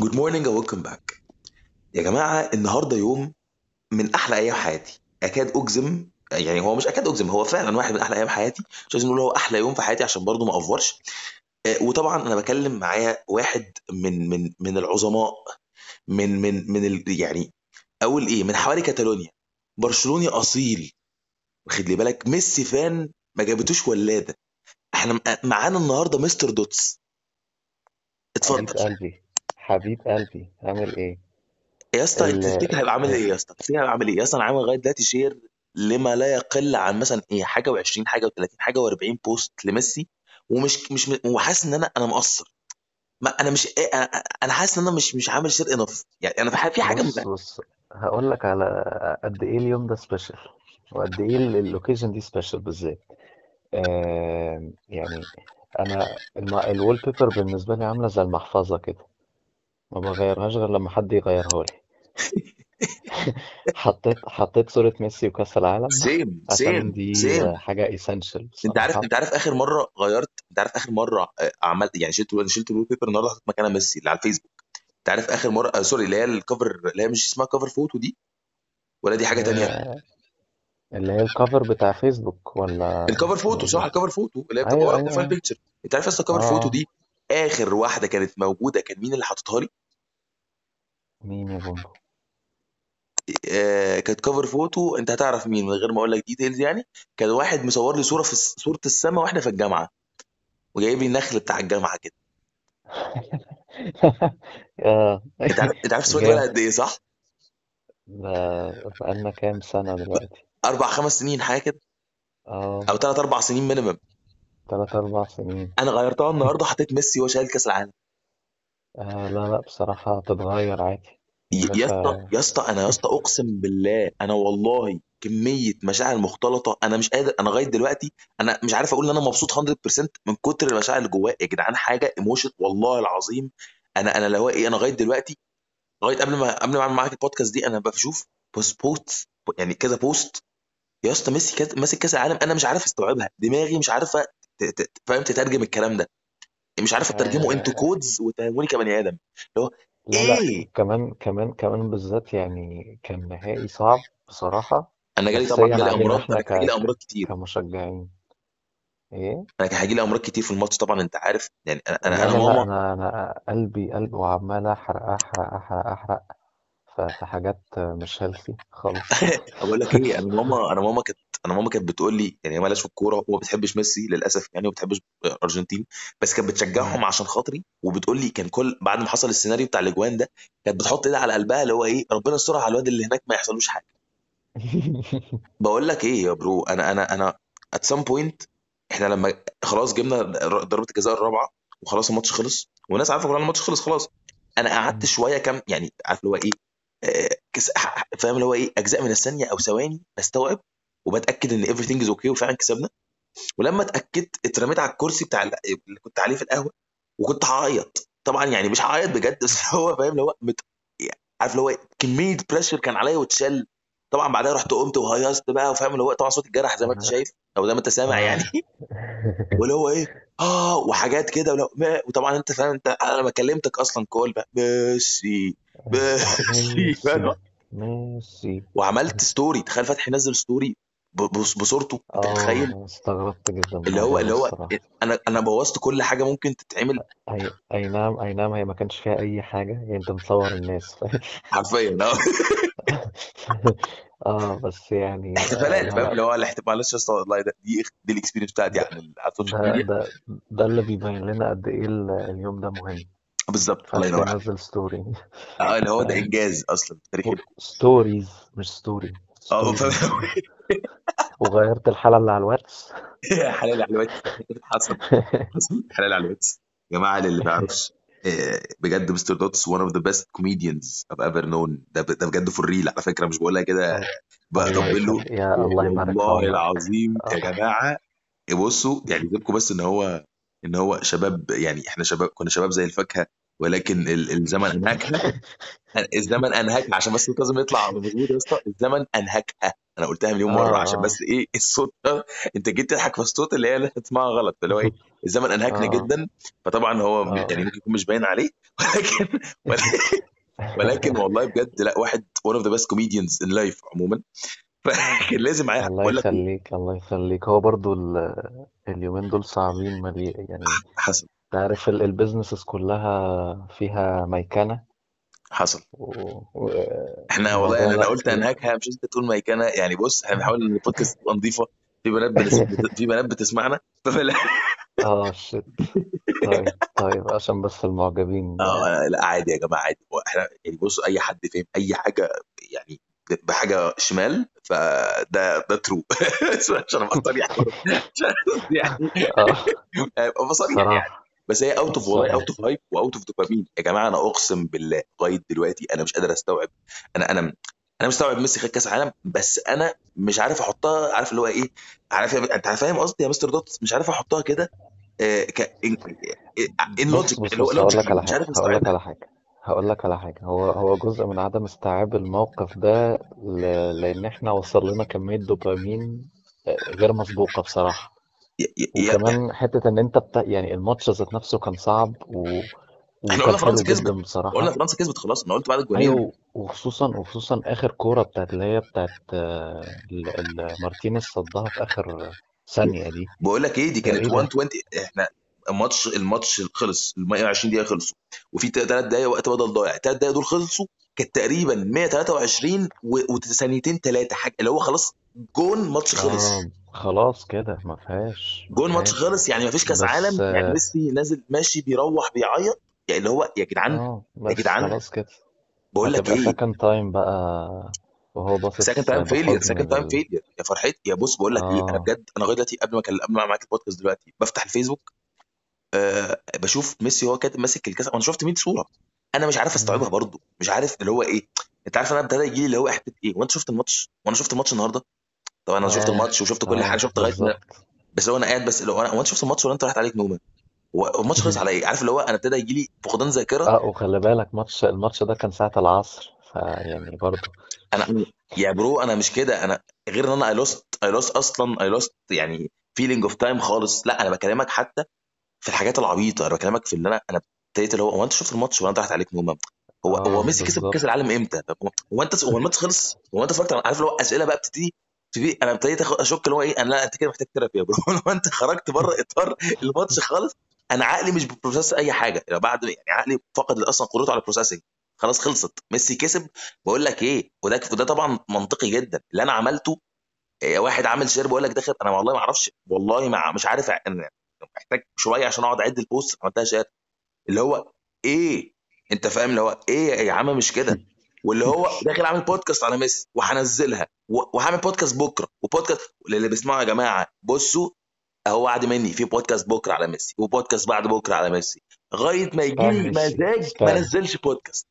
good morning welcome back يا جماعة النهارده يوم من أحلى أيام حياتي. أكاد أجزم يعني هو مش أكاد أجزم هو فعلا واحد من أحلى أيام حياتي. مش لازم نقول هو أحلى يوم في حياتي عشان برضه ما أفورش. آه، وطبعا أنا بكلم معايا واحد من من من العظماء من من من ال يعني أقول إيه من حوالي كاتالونيا. برشلوني أصيل. واخد لي بالك؟ ميسي fan ما جابتوش ولادة. إحنا م- معانا النهارده مستر دوتس. اتفضل. قلبي. حبيب قلبي عامل إيه؟ يا اسطى ال تفتكر هيبقى عامل إيه يا اسطى؟ تفتكر هيبقى عامل إيه؟ يا اسطى أنا عامل لغاية دلوقتي شير لما لا يقل عن مثلا إيه حاجة و20 حاجة و30 حاجة و40 post لميسي ومش مش وحاسس إن أنا أنا مقصر. ما أنا مش إيه أنا حاسس إن أنا مش مش عامل share enough يعني أنا في حاجة بص بص هقول لك على قد إيه اليوم ده special وقد إيه ال- ال location دي special بالذات. آه يعني أنا ال wallpaper بالنسبة لي عاملة زي المحفظة كده. ما بغيرهاش غير لما حد يغيرها لي حطيت حطيت صورة ميسي وكأس العالم same عشان same دي same حاجة essential انت عارف بصراحه انت عارف آخر مرة غيرت انت عارف آخر مرة آه، عملت يعني شلت شلت ال wallpaper النهارده حطيت مكانها ميسي اللي على الفيسبوك. انت عارف آخر مرة آه sorry اللي هي ال cover اللي هي مش اسمها cover photo دي؟ ولا دي حاجة تانية؟ آه اللي هي ال cover بتاع فيسبوك ولا؟ ال cover photo صح ال cover photo اللي هي بتبقى أيوه واخده أيوه profile أيوه. picture انت عارف أصلا ال cover photo آه. دي آخر واحدة كانت موجودة كان مين اللي حاططها لي؟ مين يا بومبو آه كانت cover photo انت هتعرف مين من غير ما أقول لك details يعني؟ كان واحد مصور لي صورة في الس- صورة السماء وإحنا في الجامعة. وجايب لي النخل بتاع الجامعة كده. آه. انت عارف انت عارف الصورة دي بقى جامد قد إيه صح؟ ده بقالنا كام سنة دلوقتي؟ أربع خمس سنين حاجة كده. آه. أو ثلاث أربع سنين minimum تلات أربع سنين. أنا غيرتها النهارده حطيت ميسي وهو شايل كأس العالم. آه لا لا بصراحة تتغير عادي. يا ي- يا اسطى باشا يا اسطى أنا يا اسطى أقسم بالله أنا والله كمية مشاعر مختلطة أنا مش قادر أنا لغاية دلوقتي أنا مش عارف أقول إن أنا مبسوط 100% من كتر المشاعر اللي جوايا. يا جدعان حاجة emotion والله العظيم. أنا أنا هو إيه أنا لغاية دلوقتي لغاية قبل ما قبل ما أعمل معاك البودكاست دي أنا بشوف post post يعني كذا post يا اسطى ميسي كاس- ماسك كأس العالم أنا مش عارف أستوعبها. دماغي مش عارفة ت- ت- فاهم تترجم الكلام ده. مش عارف اترجمه انتو آه codes وتفهموني كبني آدم. اللي هو لا لا إيه؟ كمان كمان كمان بالذات يعني كان نهائي صعب بصراحة. أنا جالي طبعا نفسيا جالي علينا امراض إحنا أنا كان هيجي. لي ك... أمراض كتير. كمشجعين. إيه؟ أنا كان هيجي لي أمراض كتير في الماتش طبعا أنت عارف. يعني أنا أنا, لا أنا لا لا ماما أنا أنا قلبي قلبي وعمال أحرق أحرق أحرق أحرق. ف- في حاجات مش healthy خالص. بقول لك إيه أنا ماما أنا ماما كانت أنا ماما كانت بتقول لي يعني هي مالهاش في الكوره وما بتحبش ميسي للاسف يعني وما بتحبش الارجنتين بس كانت. بتشجعهم عشان خاطري وبتقول لي كان كل بعد ما حصل السيناريو بتاع الاجوان ده كانت بتحط ايدها على قلبها اللي هو إيه ربنا يسترها على الواد اللي هناك ما يحصلوش حاجة بقول لك إيه يا bro أنا أنا أنا at some point إحنا لما خلاص جبنا ضربة الجزاء الرابعة وخلاص الماتش خلص والناس عارفة كلها الماتش خلص خلاص أنا قعدت شوية كام يعني عارف اللي هو إيه آه، فاهم اللي هو إيه اجزاء من الثانية أو ثواني بستوعب وبتأكد إن everything is okay وفعلا كسبنا. ولما اتأكدت اترميت على الكرسي بتاع ال- اللي كنت عليه في القهوة وكنت هعيط. طبعا يعني مش هعيط بجد بس هو فاهم اللي هو مت... يعني عارف اللي هو كمية pressure كان عليا واتشال طبعا بعدها رحت قمت وهيصت بقى وفاهم اللي هو طبعا صوتي اتجرح زي ما انت شايف أو زي ما انت سامع يعني. آه واللي هو إيه آه وحاجات كده ولو ما وطبعا أنت فاهم انت أنا لما كلمتك أصلا call بقى فاهم؟ ميسي ميسي وعملت story تخيل فتحي نزل story بصورته انت متخيل؟ آه استغربت جدا من اللي هو الموضوع ده اللي هو الصراحة. أنا أنا بوظت كل حاجة ممكن تتعمل. اي اي نعم أي نعم هي ما كانش فيها أي حاجة يعني أنت مصور الناس حرفيا آه. آه بس يعني آه احتفالات لا فاهم؟ لا اللي هو الاحتفال معلش يا اسطى والله ده دي دي ال experience بتاعتي ده عن ال- على ال social ده ميديا. ده ده اللي بيبين لنا قد إيه ال- اليوم ده مهم. بالظبط الله ينور. عليك نزل story آه اللي هو ده فاهم إنجاز أصلا في تاريخ ال- stories مش story آه فاهم. stories وغيرت الحالة اللي على الواتس. حلال على الواتس. حصل. حصل. حلال على الواتس. يا جماعة اللي ما يعرفش آه، بجد مستر دوتس one of the best comedians I've ever known. ده ده بجد for real على فكرة مش بقولها كده. الله بطبل له يا الله يبارك والله العظيم يا آه. جماعة. بصوا يعني سيبكم بس إن هو إن هو شباب يعني إحنا شباب كنا شباب زي الفاكهة. ولكن ال- الزمن أنهكها. الزمن أنهكها. عشان بس الكاظم يطلع مظبوط يا اسطى الزمن أنهكها. أنا قلتها مليون مرة. آه عشان بس إيه الصوت ده أنت جيت تضحك في الصوت اللي هي لا تسمعها غلط. اللي هو إيه الزمن انهكنا آه. جدا. فطبعا هو آه. يعني ممكن يكون مش باين عليه. ولكن ولكن ولكن والله بجد لا واحد one of the best comedians in life عموما. فكان لازم معايا الله يخليك الله يخليك. هو برضو ال- اليومين دول صعبين ملي يعني حصل. تعرف ال- البيزنسز كلها فيها ميكنة حصل. و- إحنا والله والموضوع أنا أنا لا قلت انهكها مش انت تقول ميكنه يعني بص إحنا بنحاول إن البودكاست تبقى نظيفة. في بنات بنس... في بنات بتسمعنا. فلا آه shit طيب طيب عشان بس المعجبين. آه لا عادي يا جماعة عادي. إحنا يعني بصوا أي حد فاهم أي حاجة يعني بحاجة شمال فده ده true عشان أبقى صريح. برضه. عشان يعني آه. أبقى صريح يعني. بس هي out of والله out of hype و out of dopamine يا جماعة أنا أقسم بالله لغاية دلوقتي أنا مش قادر أستوعب. أنا أنا أنا مستوعب ميسي خد كأس عالم بس أنا مش عارف أحطها عارف اللي هو إيه؟ عارف أنت فاهم قصدي يا مستر دوت؟ مش عارف أحطها كده آه، ك إن logic هقول لك على عارف هقول لك على حاجة هقول لك على حاجة. هو هو جزء من عدم استيعاب الموقف ده ل... لأن إحنا وصل لنا كمية دوبامين آه، غير يا- يا- وكمان حتة إن أنت بتا... يعني الماتش ذات نفسه كان صعب و... إحنا قلنا وكان فرنسا كسبت. جدا قلنا فرنسا كسبت خلاص. أنا قلت بعد الجونين. أيوه وخصوصا وخصوصا آخر كورة بتاعت اللي هي بتاعت آه، ال- ال- مارتينيز صدها في آخر ثانية دي. بقول لك إيه؟ دي ده كانت إيه ده؟ 120 إحنا الماتش الماتش خلص. ال 120 دقيقة خلصوا. وفي ثلاث دقائق وقت بدل ضايع. الثلاث دقائق دول خلصوا. كانت تقريبا 123 و- وثانيتين ثلاثة حاجة. اللي هو خلاص جون ماتش خلص. آه. خلاص كده ما فيهاش ما جون ماتش فيهاش. خلص يعني ما فيش كاس بس عالم يعني ميسي نازل ماشي بيروح بيعيط يعني اللي هو يا جدعان آه، يا بس جدعان. خلاص كده. بقول لك هتبقى إيه؟ second time بقى وهو second باصص time failure second time لل failure يا فرحتي يا بص بقول لك إيه أنا آه. بجد أنا لغاية دلوقتي قبل ما اكلم قبل ما معاك البودكاست دلوقتي بفتح الفيسبوك أه بشوف ميسي وهو كاتب ماسك الكاس وأنا شفت 100 صورة. أنا مش عارف مم. استوعبها برضو مش عارف اللي هو إيه. أنت عارف أنا ابتدى يجي لي اللي هو احبط إيه؟ وأنت شفت الماتش؟ وأنا شفت الماتش النهارده؟ طبعا أنا شفت آه. الماتش وشفت كل حاجة آه شفت لغاية بالظبط. بس لو أنا قاعد بس لو أنا وانت شفت الماتش ولا أنت راحت عليك نومه هو الماتش خلص على إيه عارف اللي هو أنا ابتدى يجي لي فقدان ذاكرة؟ آه وخلي بالك ماتش الماتش ده كان ساعة العصر. فيعني برضه. أنا يا bro أنا مش كده. أنا غير إن أنا I lost I lost أصلا. I lost يعني feeling of time خالص. لا أنا بكلمك حتى في الحاجات العبيطة. أنا بكلمك في اللي أنا أنا ابتديت اللي هو هو أنت شفت الماتش ولا أنت راحت عليك نومه هو هو آه ميسي كسب كأس بالظبط العالم إمتى؟ طب هو هو انت هو الماتش خلص؟ هو أنت اتفرجت على- عارف اللي هو أسئلة بقى بتبتدي تبتدي أنا ابتديت أشك اللي هو إيه أنا لا أنت كده محتاج therapy يا bro. لو أنت خرجت بره إطار الماتش خالص أنا عقلي مش process أي حاجة. يعني بعد يعني عقلي فقد أصلا قدرته على ال processing خلاص خلصت. ميسي كسب. بقول لك إيه وده وده طبعا منطقي جدا. اللي أنا عملته إيه، واحد عامل share بقول لك داخل أنا والله ما أعرفش. والله ما مش عارف محتاج شوية عشان أقعد أعد ال post عملتها share اللي هو إيه أنت فاهم اللي هو إيه يا عم مش كده. واللي هو داخل عامل بودكاست على ميسي وهنزلها وهعمل بودكاست بكرة وبودكاست اللي بيسمعوا يا جماعة. بصوا اهو وعد مني. في بودكاست بكرة على ميسي وبودكاست بعد بكرة على ميسي. لغايه ما يجي لي ميسي مزاج ما انزلش بودكاست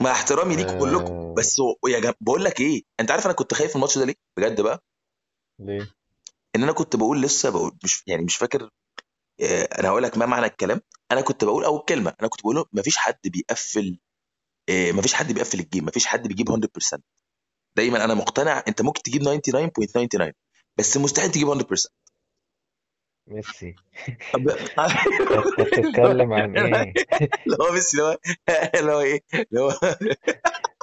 مع احترامي ليكم كلكم. آه. بس يا جماعة بقول لك إيه؟ أنت عارف أنا كنت خايف الماتش ده ليه؟ بجد بقى؟ ليه؟ إن أنا كنت بقول لسه بقول مش يعني مش فاكر آه، أنا هقول لك ما معنى الكلام. أنا كنت بقول اول كلمه أنا كنت بقول مفيش حد بيقفل آه، مفيش حد بيقفل ال game مفيش حد بيجيب 100% دايما أنا مقتنع أنت ممكن تجيب 99.99 بس مستحيل تجيب 100% ميسي. طب انت بتتكلم عن إيه؟ اللي هو بس اللي هو اللي هو إيه؟ اللي هو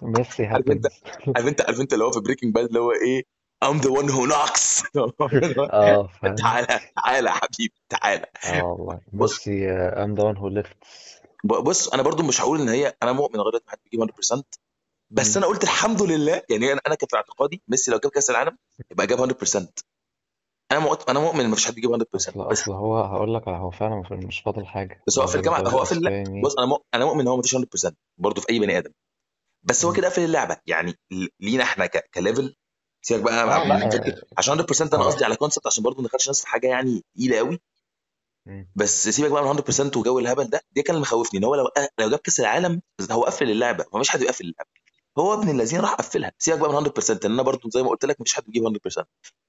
ميسي عارف انت عارف انت عارف أنت اللي هو في Breaking Bad اللي هو إيه؟ I'm the one who knocks. آه فاهم. تعالى تعالى يا حبيبي تعالى. آه والله. ميسي uh, I'm the one who lifts. بص أنا برضو مش هقول إن هي أنا مؤمن لغاية ما حد بيجيب 100% بس مم. أنا قلت الحمد لله يعني أنا أنا كان في اعتقادي ميسي لو جاب كأس العالم يبقى جاب 100% أنا مؤمن أنا مؤمن إن مفيش حد بيجيب 100% أصل بس أصل هو هقول لك على- هو فعلا مش فاضل حاجة. بس هو غير الجامعة هو قفل لا بص أنا مؤ- أنا مؤمن إن هو مفيش 100% برضه في أي بني آدم. بس هو. كده قفل اللعبة. يعني لينا إحنا ك- ك level. سيبك بقى عشان 100% أنا هو قصدي على concept عشان برضه ما ندخلش ناس في حاجة يعني تقيلة قوي. مم. بس سيبك بقى من 100% وجو الهبل ده ده كان اللي مخوفني إن هو لو لو جاب كأس العالم هو قفل اللعبة مفيش حد بيقفل اللعبة. هو ابن الذين راح قفلها. سيبك بقى من 100% إن أنا برضه زي ما قلت لك مفيش حد بيجيب 100%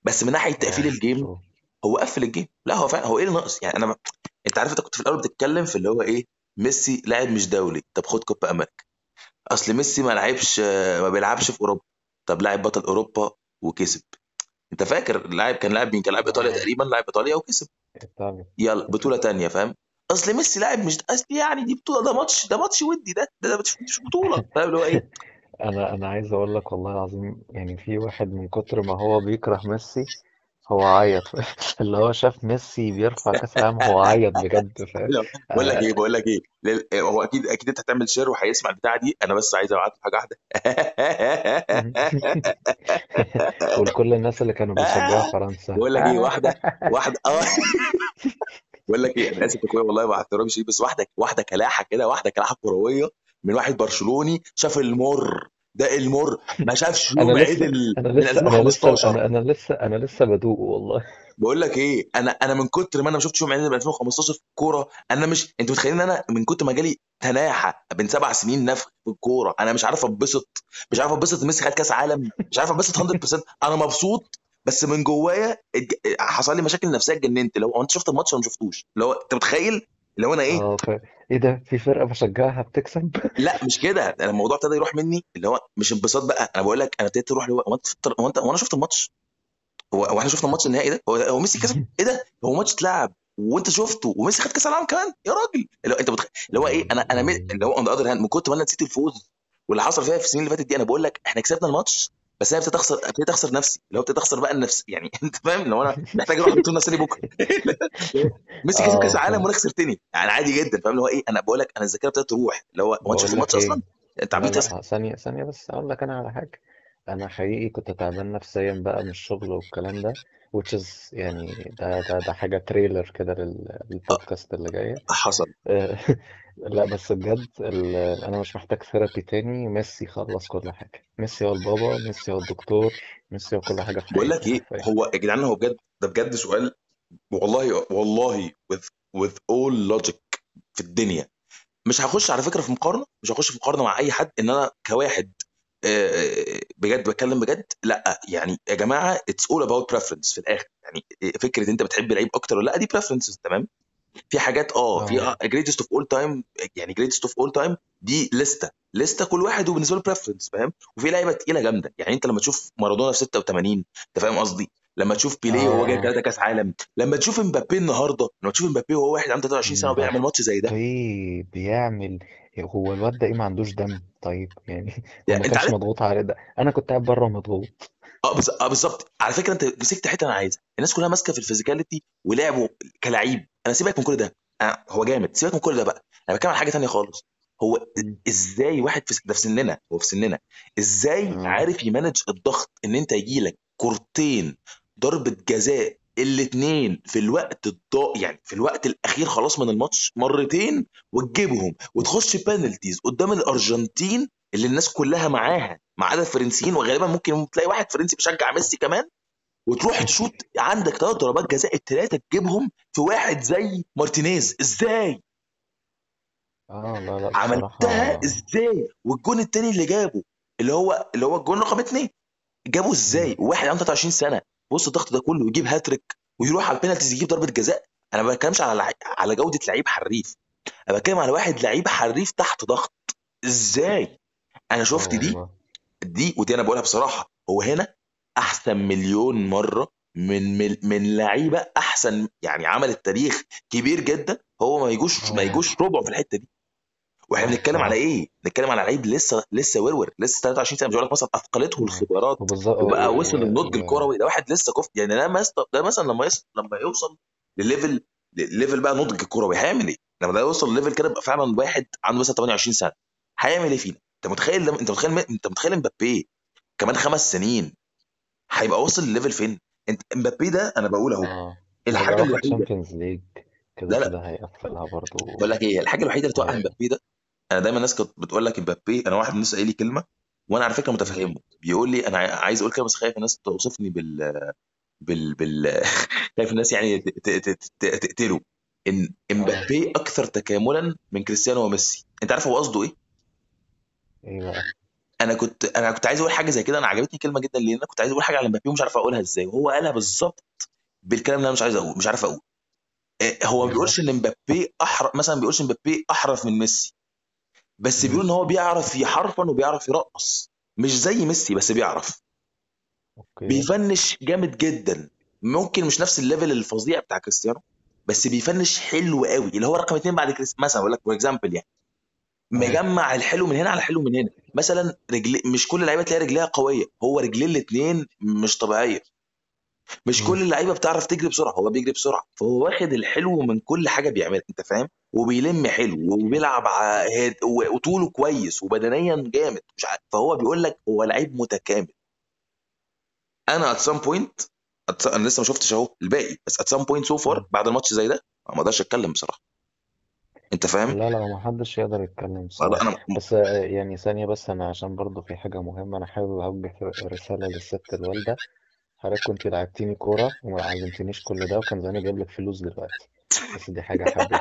بس من ناحية تقفيل ال game هو قفل ال game. لا هو فعلا هو إيه اللي ناقص؟ يعني أنا أنت عارف أنت كنت في الأول بتتكلم في اللي هو إيه ميسي لاعب مش دولي. طب خد كوبا أمريكا. أصل ميسي ما لعبش ما بيلعبش في أوروبا. طب لاعب بطل أوروبا وكسب. انت فاكر اللاعب كان لاعب مين؟ كان لاعب إيطاليا آه. تقريبا لاعب إيطاليا وكسب. إيطاليا. يلا بطولة تانية فاهم؟ أصل ميسي لاعب مش أصل يعني دي بطولة ده ماتش ده ماتش ودي ده ده, ده مش بطولة فاهم؟ اللي هو إيه؟ أنا أنا عايز أقول لك والله العظيم يعني في واحد من كتر ما هو بيكره ميسي هو عيط. اللي هو شاف ميسي بيرفع كأس العالم هو عيط بجد فاهم؟ لا، بقول لك إيه آه، بقول لك إيه لل- هو أكيد أكيد أنت هتعمل شير وهيسمع البتاعة دي. أنا بس عايز أبعت له حاجة واحدة. ولكل الناس اللي كانوا بيشجعوا فرنسا. بقول لك إيه واحدة واحدة آه. بقول لك إيه أنا آسف يا إخويا والله ما احترمش بس واحدة واحدة كلاحة كده واحدة كلاحة كروية من واحد برشلوني شاف المر. ده المر. ما شافش أنا يوم لسه عدل أنا من لسه أنا لسه 2015 أنا أنا لسه أنا لسه بدوق والله. بقول لك إيه أنا أنا من كتر ما أنا ما شفتش يوم عدل من 2015 في الكورة أنا مش أنت متخيلين إن أنا من كتر ما جالي تناحة بين سبع سنين نفخ في الكورة أنا مش عارف أتبسط. مش عارف أتبسط ميسي خد كأس عالم. مش عارف أتبسط 100% أنا مبسوط بس من جوايا اتج- حصل لي مشاكل نفسية اتجننت. لو أنت شفت الماتش ولا ما شفتوش. لو أنت متخيل؟ لو أنا إيه؟ آه. إيه ده؟ في فرقة بشجعها بتكسب؟ لا مش كده. أنا الموضوع ابتدى يروح مني اللي هو مش انبساط بقى. أنا بقول لك أنا ابتديت أروح اللي هو هو أنت شفت- هو أنت هو أنا شفت الماتش؟ هو هو إحنا شفنا الماتش النهائي ده؟ هو هو ميسي كسب؟ إيه ده؟ هو ماتش اتلعب وأنت شفته وميسي خد كأس العالم كمان؟ يا راجل! اللي هو أنت متخيل اللي هو إيه؟ أنا أنا اللي هو on the other hand من كتر ما أنا نسيت الفوز واللي حصل فيها في السنين اللي فاتت دي أنا بقول لك إحنا كسبنا الماتش بس أنا ابتديت اخسر ابتديت اخسر نفسي اللي هو ابتديت اخسر بقى النفس يعني أنت فاهم؟ هو أنا محتاج أروح دكتور نفساني بكرة. ميسي كسب كأس آه العالم فاهم وأنا خسرتني. يعني عادي جدا فاهم؟ اللي هو إيه أنا بقول لك أنا الذاكرة ابتدت تروح. اللي هو هو انت شفت بقول لك الماتش أصلا أنت عبيط يا اسطى لا ثانية ثانية بس أقول لك أنا على حاجة. أنا حقيقي كنت تعبان نفسيا بقى من الشغل والكلام ده which is يعني ده ده ده حاجة trailer كده لل- آه، للبودكاست اللي جاية. حصل. آه، لا بس بجد ال- أنا مش محتاج therapy تاني ميسي خلص كل حاجة. ميسي هو البابا ميسي هو الدكتور ميسي هو كل حاجة في بقول لك حياتي إيه حرفيا. هو يا جدعان هو بجد ده بجد سؤال والله والله with with all logic في الدنيا. مش هخش على فكرة في مقارنة مش هخش في مقارنة مع أي حد إن أنا كواحد آه، بجد بتكلم بجد. لا يعني يا جماعة it's all about preference في الآخر. يعني فكرة أنت بتحب لعيب أكتر ولا لأ دي preferences تمام؟ في حاجات آه في greatest of all time يعني greatest of all time دي لستة. لستة كل واحد وبالنسبة له preference فاهم؟ وفي لعيبة تقيلة جامدة. يعني انت لما تشوف مارادونا في 86 انت فاهم قصدي؟ لما تشوف بيليه آه. وهو جايب ثلاثة كاس عالم لما تشوف امبابي النهارده لما تشوف امبابي وهو واحد عنده 23 سنة وبيعمل ماتش زي ده. مبابي بيعمل هو الواد ده إيه؟ ما عندوش دم. طيب يعني يعني ما انت كانش مضغوط عليه ده. أنا كنت قاعد بره مضغوط آه بز- آه، بالظبط. على فكرة أنت مسكت حتة أنا عايزها. الناس كلها ماسكة في ال physicality ولعبوا كلعيب أنا سيبك من كل ده. أنا هو جامد. سيبك من كل ده بقى. أنا بتكلم عن حاجة تانية خالص. هو مم. إزاي واحد في ده في سننا هو في سننا. إزاي آه عارف ي manage الضغط إن أنت يجي لك كورتين ضربة جزاء الاثنين في الوقت الضا يعني في الوقت الأخير خلاص من الماتش مرتين وتجيبهم وتخش penalties قدام الأرجنتين اللي الناس كلها معاها ما عدا الفرنسيين وغالبا ممكن تلاقي واحد فرنسي بيشجع ميسي كمان وتروح تشوط عندك ثلاث ضربات جزاء الثلاثه تجيبهم في واحد زي مارتينيز. إزاي؟ آه لا لا عملتها إزاي؟ والجون الثاني اللي جابه اللي هو اللي هو الجون رقم اثنين جابه. إزاي؟ واحد عنده 23 سنة وسط الضغط ده كله يجيب هاتريك ويروح على ال penalties يجيب ضربة جزاء. أنا ما بتكلمش على لع... على جودة لعيب حريف. أنا بتكلم على واحد لعيب حريف تحت ضغط. إزاي؟ أنا شفت دي والله دي ودي أنا بقولها بصراحة هو هنا أحسن مليون مرة من من, من لعيبة أحسن يعني عملت تاريخ كبير جدا هو ما يجوش ما آه يجوش ربعه في الحتة دي وإحنا صح بنتكلم على إيه؟ بنتكلم على لعيب لسه لسه ورور لسه 23 سنة مش هقول لك مثلا أثقلته الخبرات وبالظبط. وبقى. وصل النضج و... الكروي ده واحد لسه كفت يعني ده مثلا ده مثلا لما يصل لما يوصل لل level level بقى نضج الكروي هيعمل إيه؟ لما ده يوصل لل level كده يبقى فعلا واحد عنده مثلا 28 سنة هيعمل إيه فينا؟ انت متخيل انت متخيل انت متخيل امبابي كمان خمس سنين هيبقى وصل لل level فين؟ انت امبابي ده أنا بقول اهو آه. وهيبقى الحاجة واخد الوحيدة Champions League كده لا لا. كده هيقفلها برضو. بقول لك إيه الحاجة الوحيدة اللي توقع هي... امبابي ده أنا دايما الناس كانت بتقول لك امبابي أنا واحد من الناس قايل لي كلمة وأنا على فكرة. متفهمه. بيقول لي أنا عايز أقول كده بس خايف الناس توصفني بال بال بال خايف الناس يعني تقتله. إن آه. امبابي أكثر تكاملا من كريستيانو وميسي. أنت عارف هو قصده إيه؟ إيه بقى؟ أنا كنت أنا كنت عايز أقول حاجة زي كده أنا عجبتني كلمة جدا لأن أنا كنت عايز أقول حاجة على امبابي ومش عارف أقولها إزاي وهو قالها بالظبط بالكلام اللي أنا مش عايز أقول مش عارف أقول آه، هو ما بيقولش إن مبابي احرف مثلا ما بيقولش إن مبابي أحرف من ميسي بس. بيقول إن هو بيعرف يحرفن وبيعرف يرقص مش زي ميسي بس بيعرف. okay. بي finish جامد جدا ممكن مش نفس ال level الفظيع بتاع كريستيانو بس بي finish حلو قوي اللي هو رقم اتنين بعد كريستيانو مثلا أقول لك for example يعني. مجمع الحلو من هنا على الحلو من هنا. مثلا رجلي مش كل اللعيبة تلاقي رجليها قوية. هو رجليه الاثنين مش طبيعية. مش. كل اللعيبة بتعرف تجري بسرعة. هو بيجري بسرعة. فهو واخد الحلو من كل حاجة بيعملها أنت فاهم؟ وبيلم حلو وبيلعب هاد- وطوله كويس وبدنيا جامد. مش عارف فهو بيقول لك هو لعيب متكامل. أنا at some point أنا لسه ما شفتش أهو الباقي بس at some point so far. بعد الماتش زي ده ما أقدرش أتكلم بصراحة. انت فاهم؟ لا لا ما حدش يقدر يتكلم لا بصراحة أنا بس آه، يعني ثانية بس أنا عشان برضو في حاجة مهمة أنا حابب أوجه رسالة للست الوالدة. حضرتك كنت لعبتيني كورة وما علمتنيش كل ده وكان زماني جايب لك فلوس دلوقتي. بس دي حاجة حبيت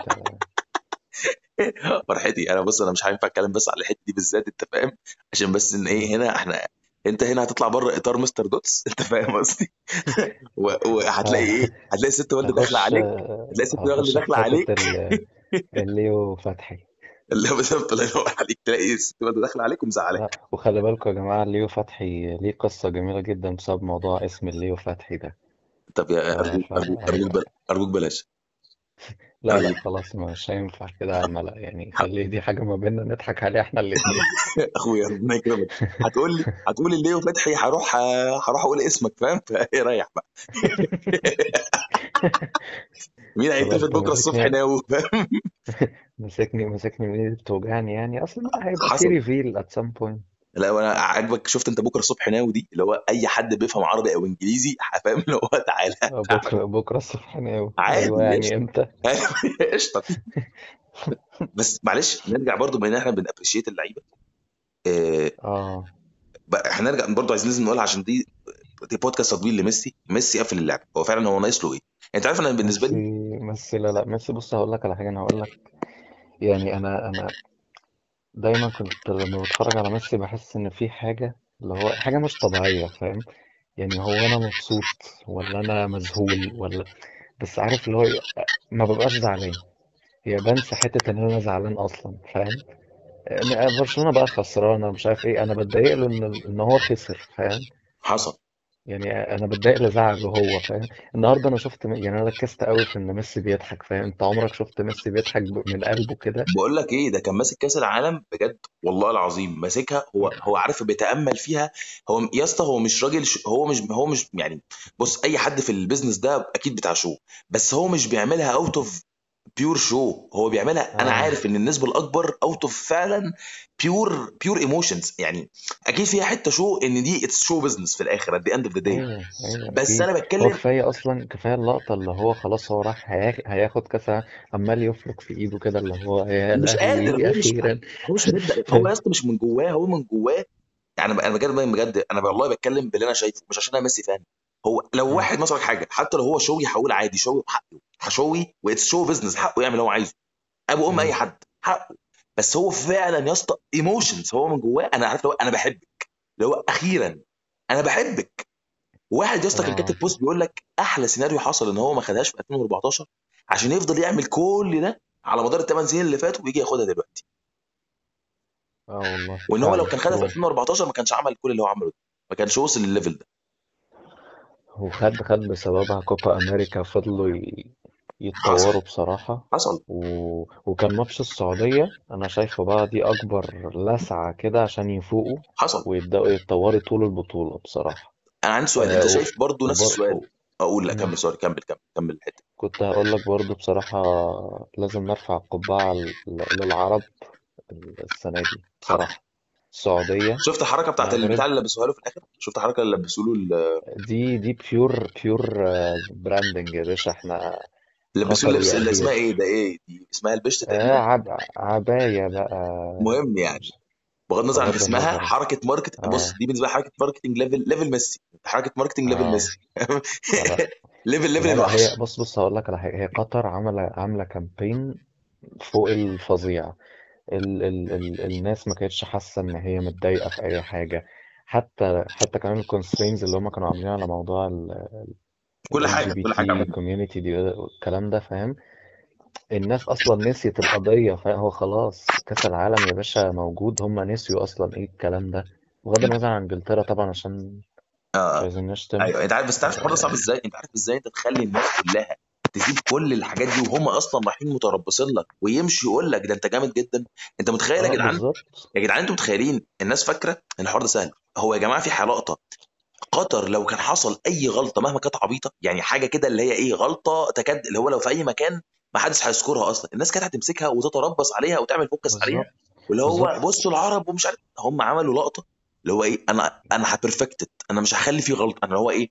فرحتي. أنا بص أنا مش هينفع أتكلم بس على الحتة دي بالذات أنت فاهم؟ عشان بس إن. إيه هنا إحنا أنت هنا هتطلع بره إطار مستر دوتس أنت فاهم قصدي؟ و- وهتلاقي إيه؟ هتلاقي الست والدة داخلة هخش عليك. هتلاقي الست والدة هخش في داخله حتة عليك. الليو فتحي. اللي هو بالظبط الله ينور عليك. تلاقي الست داخلة عليك لا ومزعلاك وخلي بالكم يا جماعة الليو فتحي ليه قصة جميلة جدا بسبب موضوع اسم الليو فتحي ده. طب ف... يا أرجوك أرجوك أرجوك فهيبقى بل- أرجوك بلاش. لا لا ارجوك خلاص مش هينفع كده على الملأ. يعني خلي دي حاجة ما بيننا نضحك عليها إحنا الاتنين. أخويا ربنا يكرمك. هتقول لي هتقول هو فتحي هروح هروح أقول اسمك فاهم؟ فإيه ريح بقى؟ مين انت بكرة الصبح ناوي؟ فاهم؟ ماسكني ماسكني من ايدي بتوجعني يعني أصل ما هيبقى في حصل ريفيل at some point. لا وأنا عاجبك شفت أنت بكرة الصبح ناوي دي؟ اللي هو أي حد بيفهم عربي أو إنجليزي فاهم؟ اللي هو تعالى. آه، بكرة بكرة الصبح ناوي. أيوه عادي يعني قشطة. إمتى؟ قشطة. بس معلش نرجع برضو بما إن إحنا بنابريشيت اللعيبة. آه، آه. بقى إحنا نرجع برضو عايزين لازم نقولها عشان دي دي بودكاست تطبيل لميسي. ميسي قفل اللعب. هو فعلا هو ناقص له إيه؟ انت عارف أنا بالنسبة ميسي لي ميسي لا لا ميسي بص هقول لك على حاجة أنا هقول لك يعني أنا أنا دايما كنت لما بتفرج على ميسي بحس إن في حاجة اللي هو حاجة مش طبيعية فاهم؟ يعني هو أنا مبسوط ولا أنا مذهول ولا بس عارف اللي هو ما ببقاش زعلان. هي بنسى حتة إن أنا زعلان أصلا فاهم؟ برشلونة بقى خسرانة مش عارف إيه أنا بتضايق له إن هو خسر فاهم؟ حصل. يعني أنا بتضايق لزعله هو فاهم النهارده أنا شفت يعني أنا ركزت قوي في إن ميسي بيضحك فاهم أنت عمرك شفت ميسي بيضحك من قلبه كده بقول لك إيه ده كان ماسك كأس العالم بجد والله العظيم ماسكها هو هو عارف بيتأمل فيها هو يا اسطى هو مش راجل. هو مش هو مش يعني بص أي حد في ال business ده أكيد بتاع show بس هو مش بيعملها out of pure show هو بيعملها. أنا آه. عارف إن النسبة الأكبر out of فعلا pure pure emotions يعني أكيد فيها حتة show إن دي it's show business في الآخر at the end of the day بس أنا هو بتكلم كفاية أصلا كفاية اللقطة اللي هو خلاص هو راح هياخ- هياخد كاس العالم، عمال يفرك في إيده كده اللي هو يا مش قادر هو مش أخيرا. هو مش هو يا اسطى مش من جواه هو من جواه. يعني أنا بجد بجد أنا والله بتكلم باللي أنا شايفه مش عشان أنا ميسي fan. هو لو. واحد مثلا حاجة حتى لو هو show هقول عادي show حقه show و it's show business حقه يعمل اللي هو عايزه. أبو أم أي. حد حقه. بس هو فعلا يا اسطى emotions هو من جواه أنا عارف لو أنا بحبك. اللي هو أخيرا أنا بحبك. واحد يا اسطى كان آه. كاتب post بيقول لك أحلى سيناريو حصل إن هو ما خدهاش في 2014 عشان يفضل يعمل كل ده على مدار الثمان سنين اللي فاتوا ويجي ياخدها دلوقتي. آه والله. وإن هو لو كان خدها في ترو 2014 ما كانش عمل كل اللي هو عمله ده. ما كانش وصل للل level ده. وخد خد بسببها كوبا أمريكا فضلوا ي- حصل. يتطوروا بصراحة. حصل. و... وكان ماتش السعودية. أنا شايفه بقى دي أكبر لسعة كده عشان يفوقوا حصل. ويبدأوا يتطوروا طول البطولة بصراحة. أنا عندي سؤال. آه أنت و... شايف برضو نفس وبر... السؤال. أقول لا. كمل sorry. كمل كمل كمل الحتة. كنت هقول لك برضو بصراحة لازم نرفع القبعة للعرب السنة دي بصراحة. السعودية شفت الحركة بتاعت المغرب البتاع اللي لبسوها له في الآخر؟ شفت الحركة اللي لبسوا له ال- دي دي pure pure branding يا باشا. إحنا اللي لبسوه قطر اللبس اللي اسمها إيه ده؟ إيه دي؟ اسمها البشت آه تقريبا؟ عب... عباية بقى. مهم يعني. بغض النظر عن بغض اسمها النظر. حركة market بص آه دي بالنسبة لي حركة marketing level level ميسي. حركة marketing level آه. ميسي. لا ليفل ليفل لا لا الوحش. هي بص بص هقول لك على حاجة. هي قطر عاملة عاملة campaign فوق الفظيع. ال ال ال الناس ما كانتش حاسة إن هي متضايقة في أي حاجة. حتى حتى كمان ال constraints اللي هم كانوا عاملين على موضوع ال كل ال حاجة كل حاجة LGBT community دي والكلام ده فاهم؟ الناس أصلا نسيت القضية فهو خلاص كأس العالم يا باشا موجود هم نسيوا أصلا إيه الكلام ده؟ بغض النظر عن إنجلترا طبعا عشان مش آه. عايزين نشتم أيوه أنت عارف بس تعرف الحوار ده صعب إزاي؟ أنت عارف إزاي أنت تخلي الناس كلها تسيب كل الحاجات دي وهم أصلا رايحين متربصين لك ويمشي يقول لك ده أنت جامد جدا؟ أنت متخيل يا آه، جدعان؟ بالظبط. يا جدعان أنتوا متخيلين الناس فاكرة إن الحوار ده سهل؟ هو يا جماعة في لقطه قطر لو كان حصل أي غلطة مهما كانت عبيطة يعني حاجة كده اللي هي إيه غلطة تكاد اللي هو لو في أي مكان ما حدش هيذكرها أصلا. الناس كانت هتمسكها وتتربص عليها وتعمل فوكس عليها واللي هو بصوا العرب ومش عارف هم عملوا لقطة اللي هو إيه أنا أنا ه perfect it أنا مش هخلي فيه غلطة أنا اللي هو إيه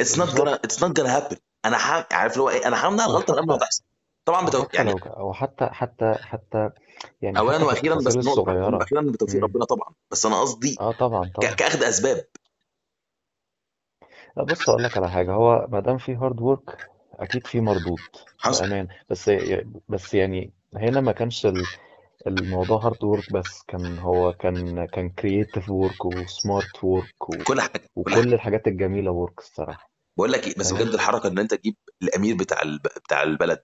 it's not بالظبط. it's not gonna happen. أنا ح... عارف اللي هو إيه أنا همنع الغلطه من قبل ما تحصل طبعا بتو... وحتى يعني أو حتى حتى حتى يعني اولا وأخيرا بس نقطة أخيرا بتوفيق ربنا طبعا بس أنا قصدي آه طبعا ك... طبعا. كاخد أسباب. لا بص أقول لك على حاجة. هو ما دام في hard work أكيد في مردود حصل. بأمان. بس بس يعني هنا ما كانش ال- الموضوع hard work بس كان هو كان كان creative work و smart work كل حاجة كل حاجة. وكل الحاجات الجميلة work الصراحة. بقول لك إيه بس بجد فاهم الحركة إن أنت تجيب الأمير بتاع الب... بتاع البلد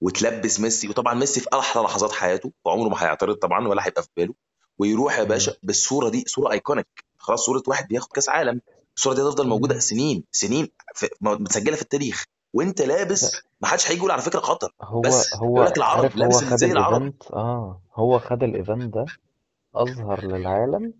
وتلبس ميسي وطبعا ميسي في أحلى لحظات حياته وعمره ما هيعترض طبعا ولا هيبقى في باله ويروح يا مم. باشا بالصورة دي صورة iconic خلاص صورة واحد بياخد كأس عالم. الصورة دي هتفضل موجودة. سنين سنين في... متسجلة في التاريخ. وانت لا. لابس ما حدش هيجي يقول على فكرة خطر. هو بس هو لك العرب عارف هو لابس خد زي العرب الايفنت آه. هو خد ال event ده أظهر للعالم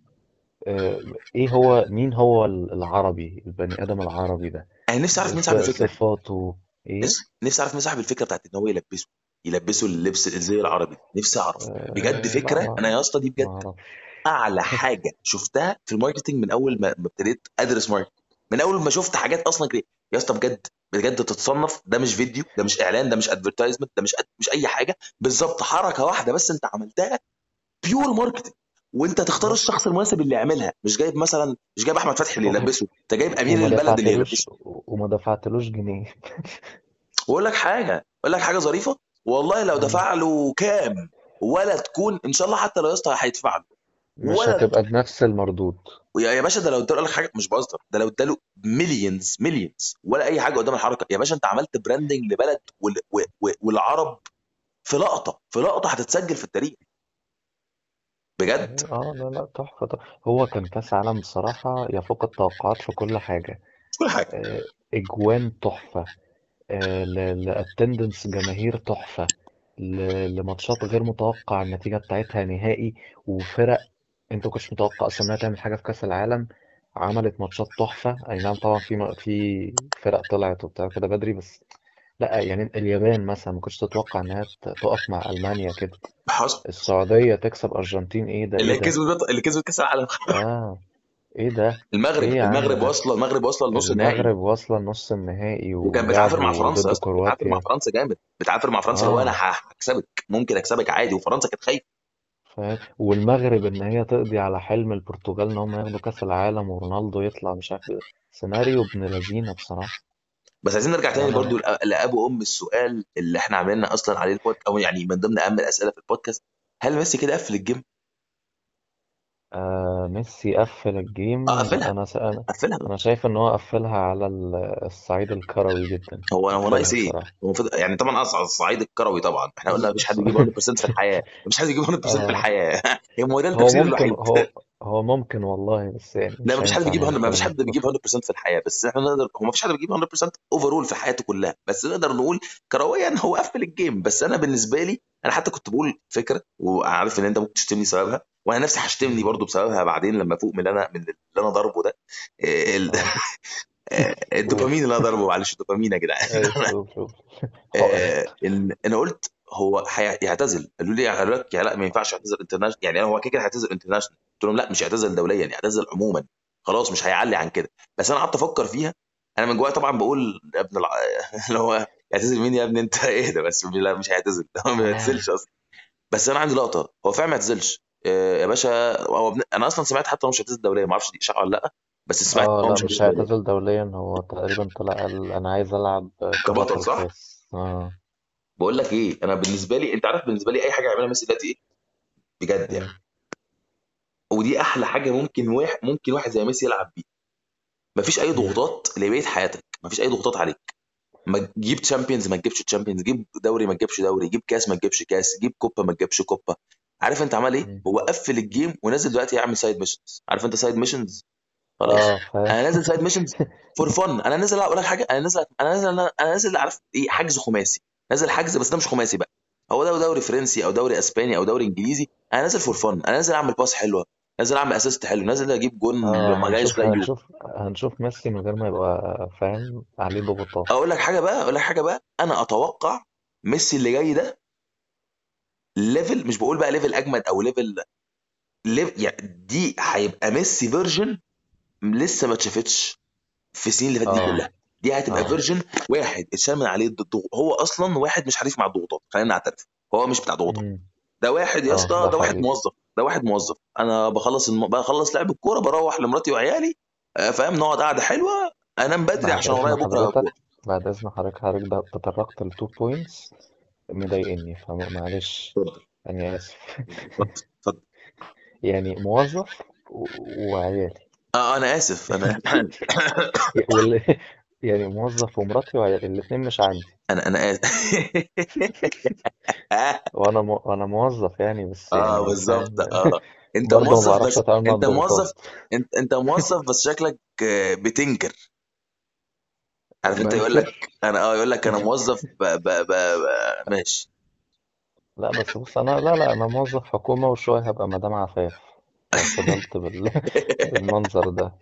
آه إيه هو مين هو العربي البني آدم العربي ده؟ أنا نفسي أعرف مين صاحب ص- الفكرة. صفاته إيه؟ نفسي نفسي أعرف مين صاحب الفكرة بتاعت إن هو يلبسه يلبسه اللبس الزي العربي. نفسي أعرف. بجد آه لا فكرة؟ أنا يا اسطى دي ما بجد أعرفش. أعلى حاجة شفتها في ال marketing من أول ما ما ابتديت أدرس marketing من أول ما شفت حاجات أصلا كده يا اسطى بجد بجد تتصنف ده مش فيديو ده مش إعلان ده مش advertisement ده مش مش أي حاجة بالظبط حركة واحدة بس أنت عملتها pure marketing وأنت تختار الشخص المناسب اللي يعملها. مش جايب مثلا مش جايب أحمد فتحي اللي يلبسه أنت جايب أمير وما البلد اللي دفعتلوش يلبسه. وما دفعتلوش جنيه. وأقول لك حاجة أقول لك حاجة ظريفة والله لو. دفع له كام؟ ولا تكون إن شاء الله حتى لو يا اسطى هيدفع له. مش ولا هتبقى بنفس المردود. يا يا باشا ده لو اداله لك حاجة مش بهزر ده لو اداله millions millions ولا أي حاجة قدام الحركة. يا باشا أنت عملت branding لبلد وال... و... و... والعرب في لقطة في لقطة هتتسجل في التاريخ. بجد؟ آه لا لا تحفة. هو كان كأس عالم بصراحة يفوق التوقعات في كل حاجة. كل حاجة. آه، أجوان تحفة. ل attendance جماهير تحفة. ل- لماتشات غير متوقع النتيجة بتاعتها نهائي وفرق انت كنتش متوقع أصلا انها تعمل حاجة في كأس العالم عملت ماتشات تحفة. اي نعم طبعا في في فرق طلعت وبتاع كده بدري بس لا يعني اليابان مثلا ما كنتش تتوقع انها ت- تقف مع ألمانيا كده. حصل. السعودية تكسب أرجنتين. إيه ده إيه اللي ده؟ كسبت اللي كسبت كأس العالم. آه إيه ده؟ المغرب إيه يا عم المغرب ده؟ واصلة المغرب واصلة لنص النهائي. المغرب واصلة نص النهائي وكان بتعافر مع ولعبوا فرنسا يا ضد اسطى بتعافر مع كرواتيا. فرنسا جامد. بتعافر مع فرنسا اللي هو أنا آه. ه- هكسبك ممكن أكسبك عادي وفرنسا كانت خايفة. فاهم والمغرب إن هي تقضي على حلم البرتغال إن هم ياخدوا كأس العالم ورونالدو يطلع مش عارف إيه. سيناريو ابن لذينا بصراحة بس عايزين نرجع تاني أنا برضو لأ- لأبو أم السؤال اللي إحنا عامليننا أصلا عليه البودكاست أو يعني من ضمن أهم الأسئلة في البودكاست هل ميسي كده قفل ال game؟ آه ميسي قفل ال game آه قفلها. أنا س... أنا قفلها. أنا شايف إن هو قفلها على ال- الصعيد الكروي جدا. هو هو قفلها ناقص إيه؟ بصراحة. هو المفروض يعني طبعا اصعد الصعيد الكروي طبعا. إحنا قلنا مفيش حد بيجيب 100% في الحياة. مفيش حد بيجيب 100% في آه. الحياة. هو ده هو التفسير ممكن الوحيد هو هو ممكن والله بس يعني لا مش مفيش حد هينفع بيجيب 100 نعمل مفيش حد بيجيب 100% في الحياة. بس إحنا نقدر هو مفيش حد بيجيب 100% overall في حياته كلها. بس نقدر نقول كرويا هو قفل ال game. بس أنا بالنسبة لي أنا حتى كنت بقول فكرة وعارف إن أنت ممكن تشتمني سببها وأنا نفسي هشتمني برضو بسببها بعدين لما افوق من اللي أنا من اللي أنا ضربه ده. ال- آه. آه، قول الدوبامين اللي أنا ضربه معلش الدوبامين يا جدعان. آه، إن أنا قلت هو هي- يعتزل. قالوا لي قالوا لك يا لا ما ينفعش يعتزل international يعني هو كده كده هيعتزل international قلت لهم لا مش يعتزل دوليا يعتزل عموما. خلاص مش هيعلي عن كده. بس أنا قعدت أفكر فيها. أنا من جوايا طبعا بقول يا ابن الع... اللي هو يعتزل مين يا ابني أنت؟ اهدى بس؟ لا مش هيعتزل. هو ما يعتزلش أصلا. بس أنا عندي لقطة. هو فعلا ما يعتزلش. آه، يا باشا هو ابن... أنا أصلا سمعت حتى هو مش هيعتزل دوليا ما أعرفش دي اشاعه ولا لأ بس سمعت آه هو لأ مش مش هيعتزل دوليا. هيعتزل دوليا هو تقريبا طلع قال أنا عايز ألعب كبطل كبطل صح؟ كاس آه. بقول لك إيه أنا بالنسبة لي أنت عارف بالنسبة لي أي حاجة يعملها ميسي دلوقتي إيه؟ بجد يعني. إيه ودي أحلى حاجة ممكن واحد ممكن واحد زي ميسي يلعب بيها مفيش أي إيه؟ ضغوطات لبقية حياتك مفيش أي ضغوطات عليك. ما تجيب Champions ما تجيبش Champions جيب دوري ما تجيبش دوري جيب كاس ما تجيبش كاس جيب كوبا ما تجيبش كوبا. عارف انت عمل إيه. هو قفل ال game ونزل دلوقتي يعمل side missions عارف انت side missions خلاص. آه أنا نازل side missions for fun أنا نازل أقول لك حاجة أنا نازل أنا نازل أنا نازل عارف إيه حجز خماسي. نازل حجز بس ده مش خماسي بقى. هو ده دوري فرنسي أو دوري إسباني أو دوري إنجليزي. أنا نازل for fun أنا نازل أعمل pass حلوة. نازل أعمل assist حلو. نازل أجيب جون آه ما جايش هنشوف لا هنشوف هنشوف ميسي من غير ما يبقى فاهم عليه ضغوطات أقول لك حاجة بقى أقول لك حاجة بقى. أنا أتوقع ميسي اللي جاي ده level مش بقول بقى level أجمد أو level level يعني دي هيبقى ميسي version لسه ما اتشافتش في السنين اللي فاتت دي آه. كلها. دي هتبقى version واحد اتشال من عليه الضغط هو أصلا واحد مش حريف مع الضغوطات خلينا نعترف. هو مش بتاع ضغوطات. ده واحد يا آه اسطى ده ده واحد موظف ده واحد موظف. أنا بخلص الم... بخلص لعب الكورة بروح لمراتي وعيالي آه، فاهم؟ نقعد قعدة حلوة. أنام بدري عشان ورايا بكرة بعد إذن حضرتك حضرتك تطرقت ل two points مضايقني فمعلش اتفضل. أنا آسف. اتفضل. اتفضل يعني موظف و- وعيالي. آه أنا آسف. أنا يعني موظف ومراتي وعيالي الاتنين مش عندي. أنا أنا آسف. وأنا م... أنا موظف يعني بس آه يعني بالظبط. فاهم؟ آه. أنت برضه ما موظف بعرفش بس أتعامل مع أنت الضغوطات. موظف انت أنت موظف بس شكلك آه، بتنكر. عارف انت يقول لك أنا آه يقول لك أنا موظف ب... ب... ب... ب... ماشي. لا بس بص أنا لا لا أنا موظف حكومة وشوية هبقى مدام عفاف. لو فضلت بال... بالمنظر ده.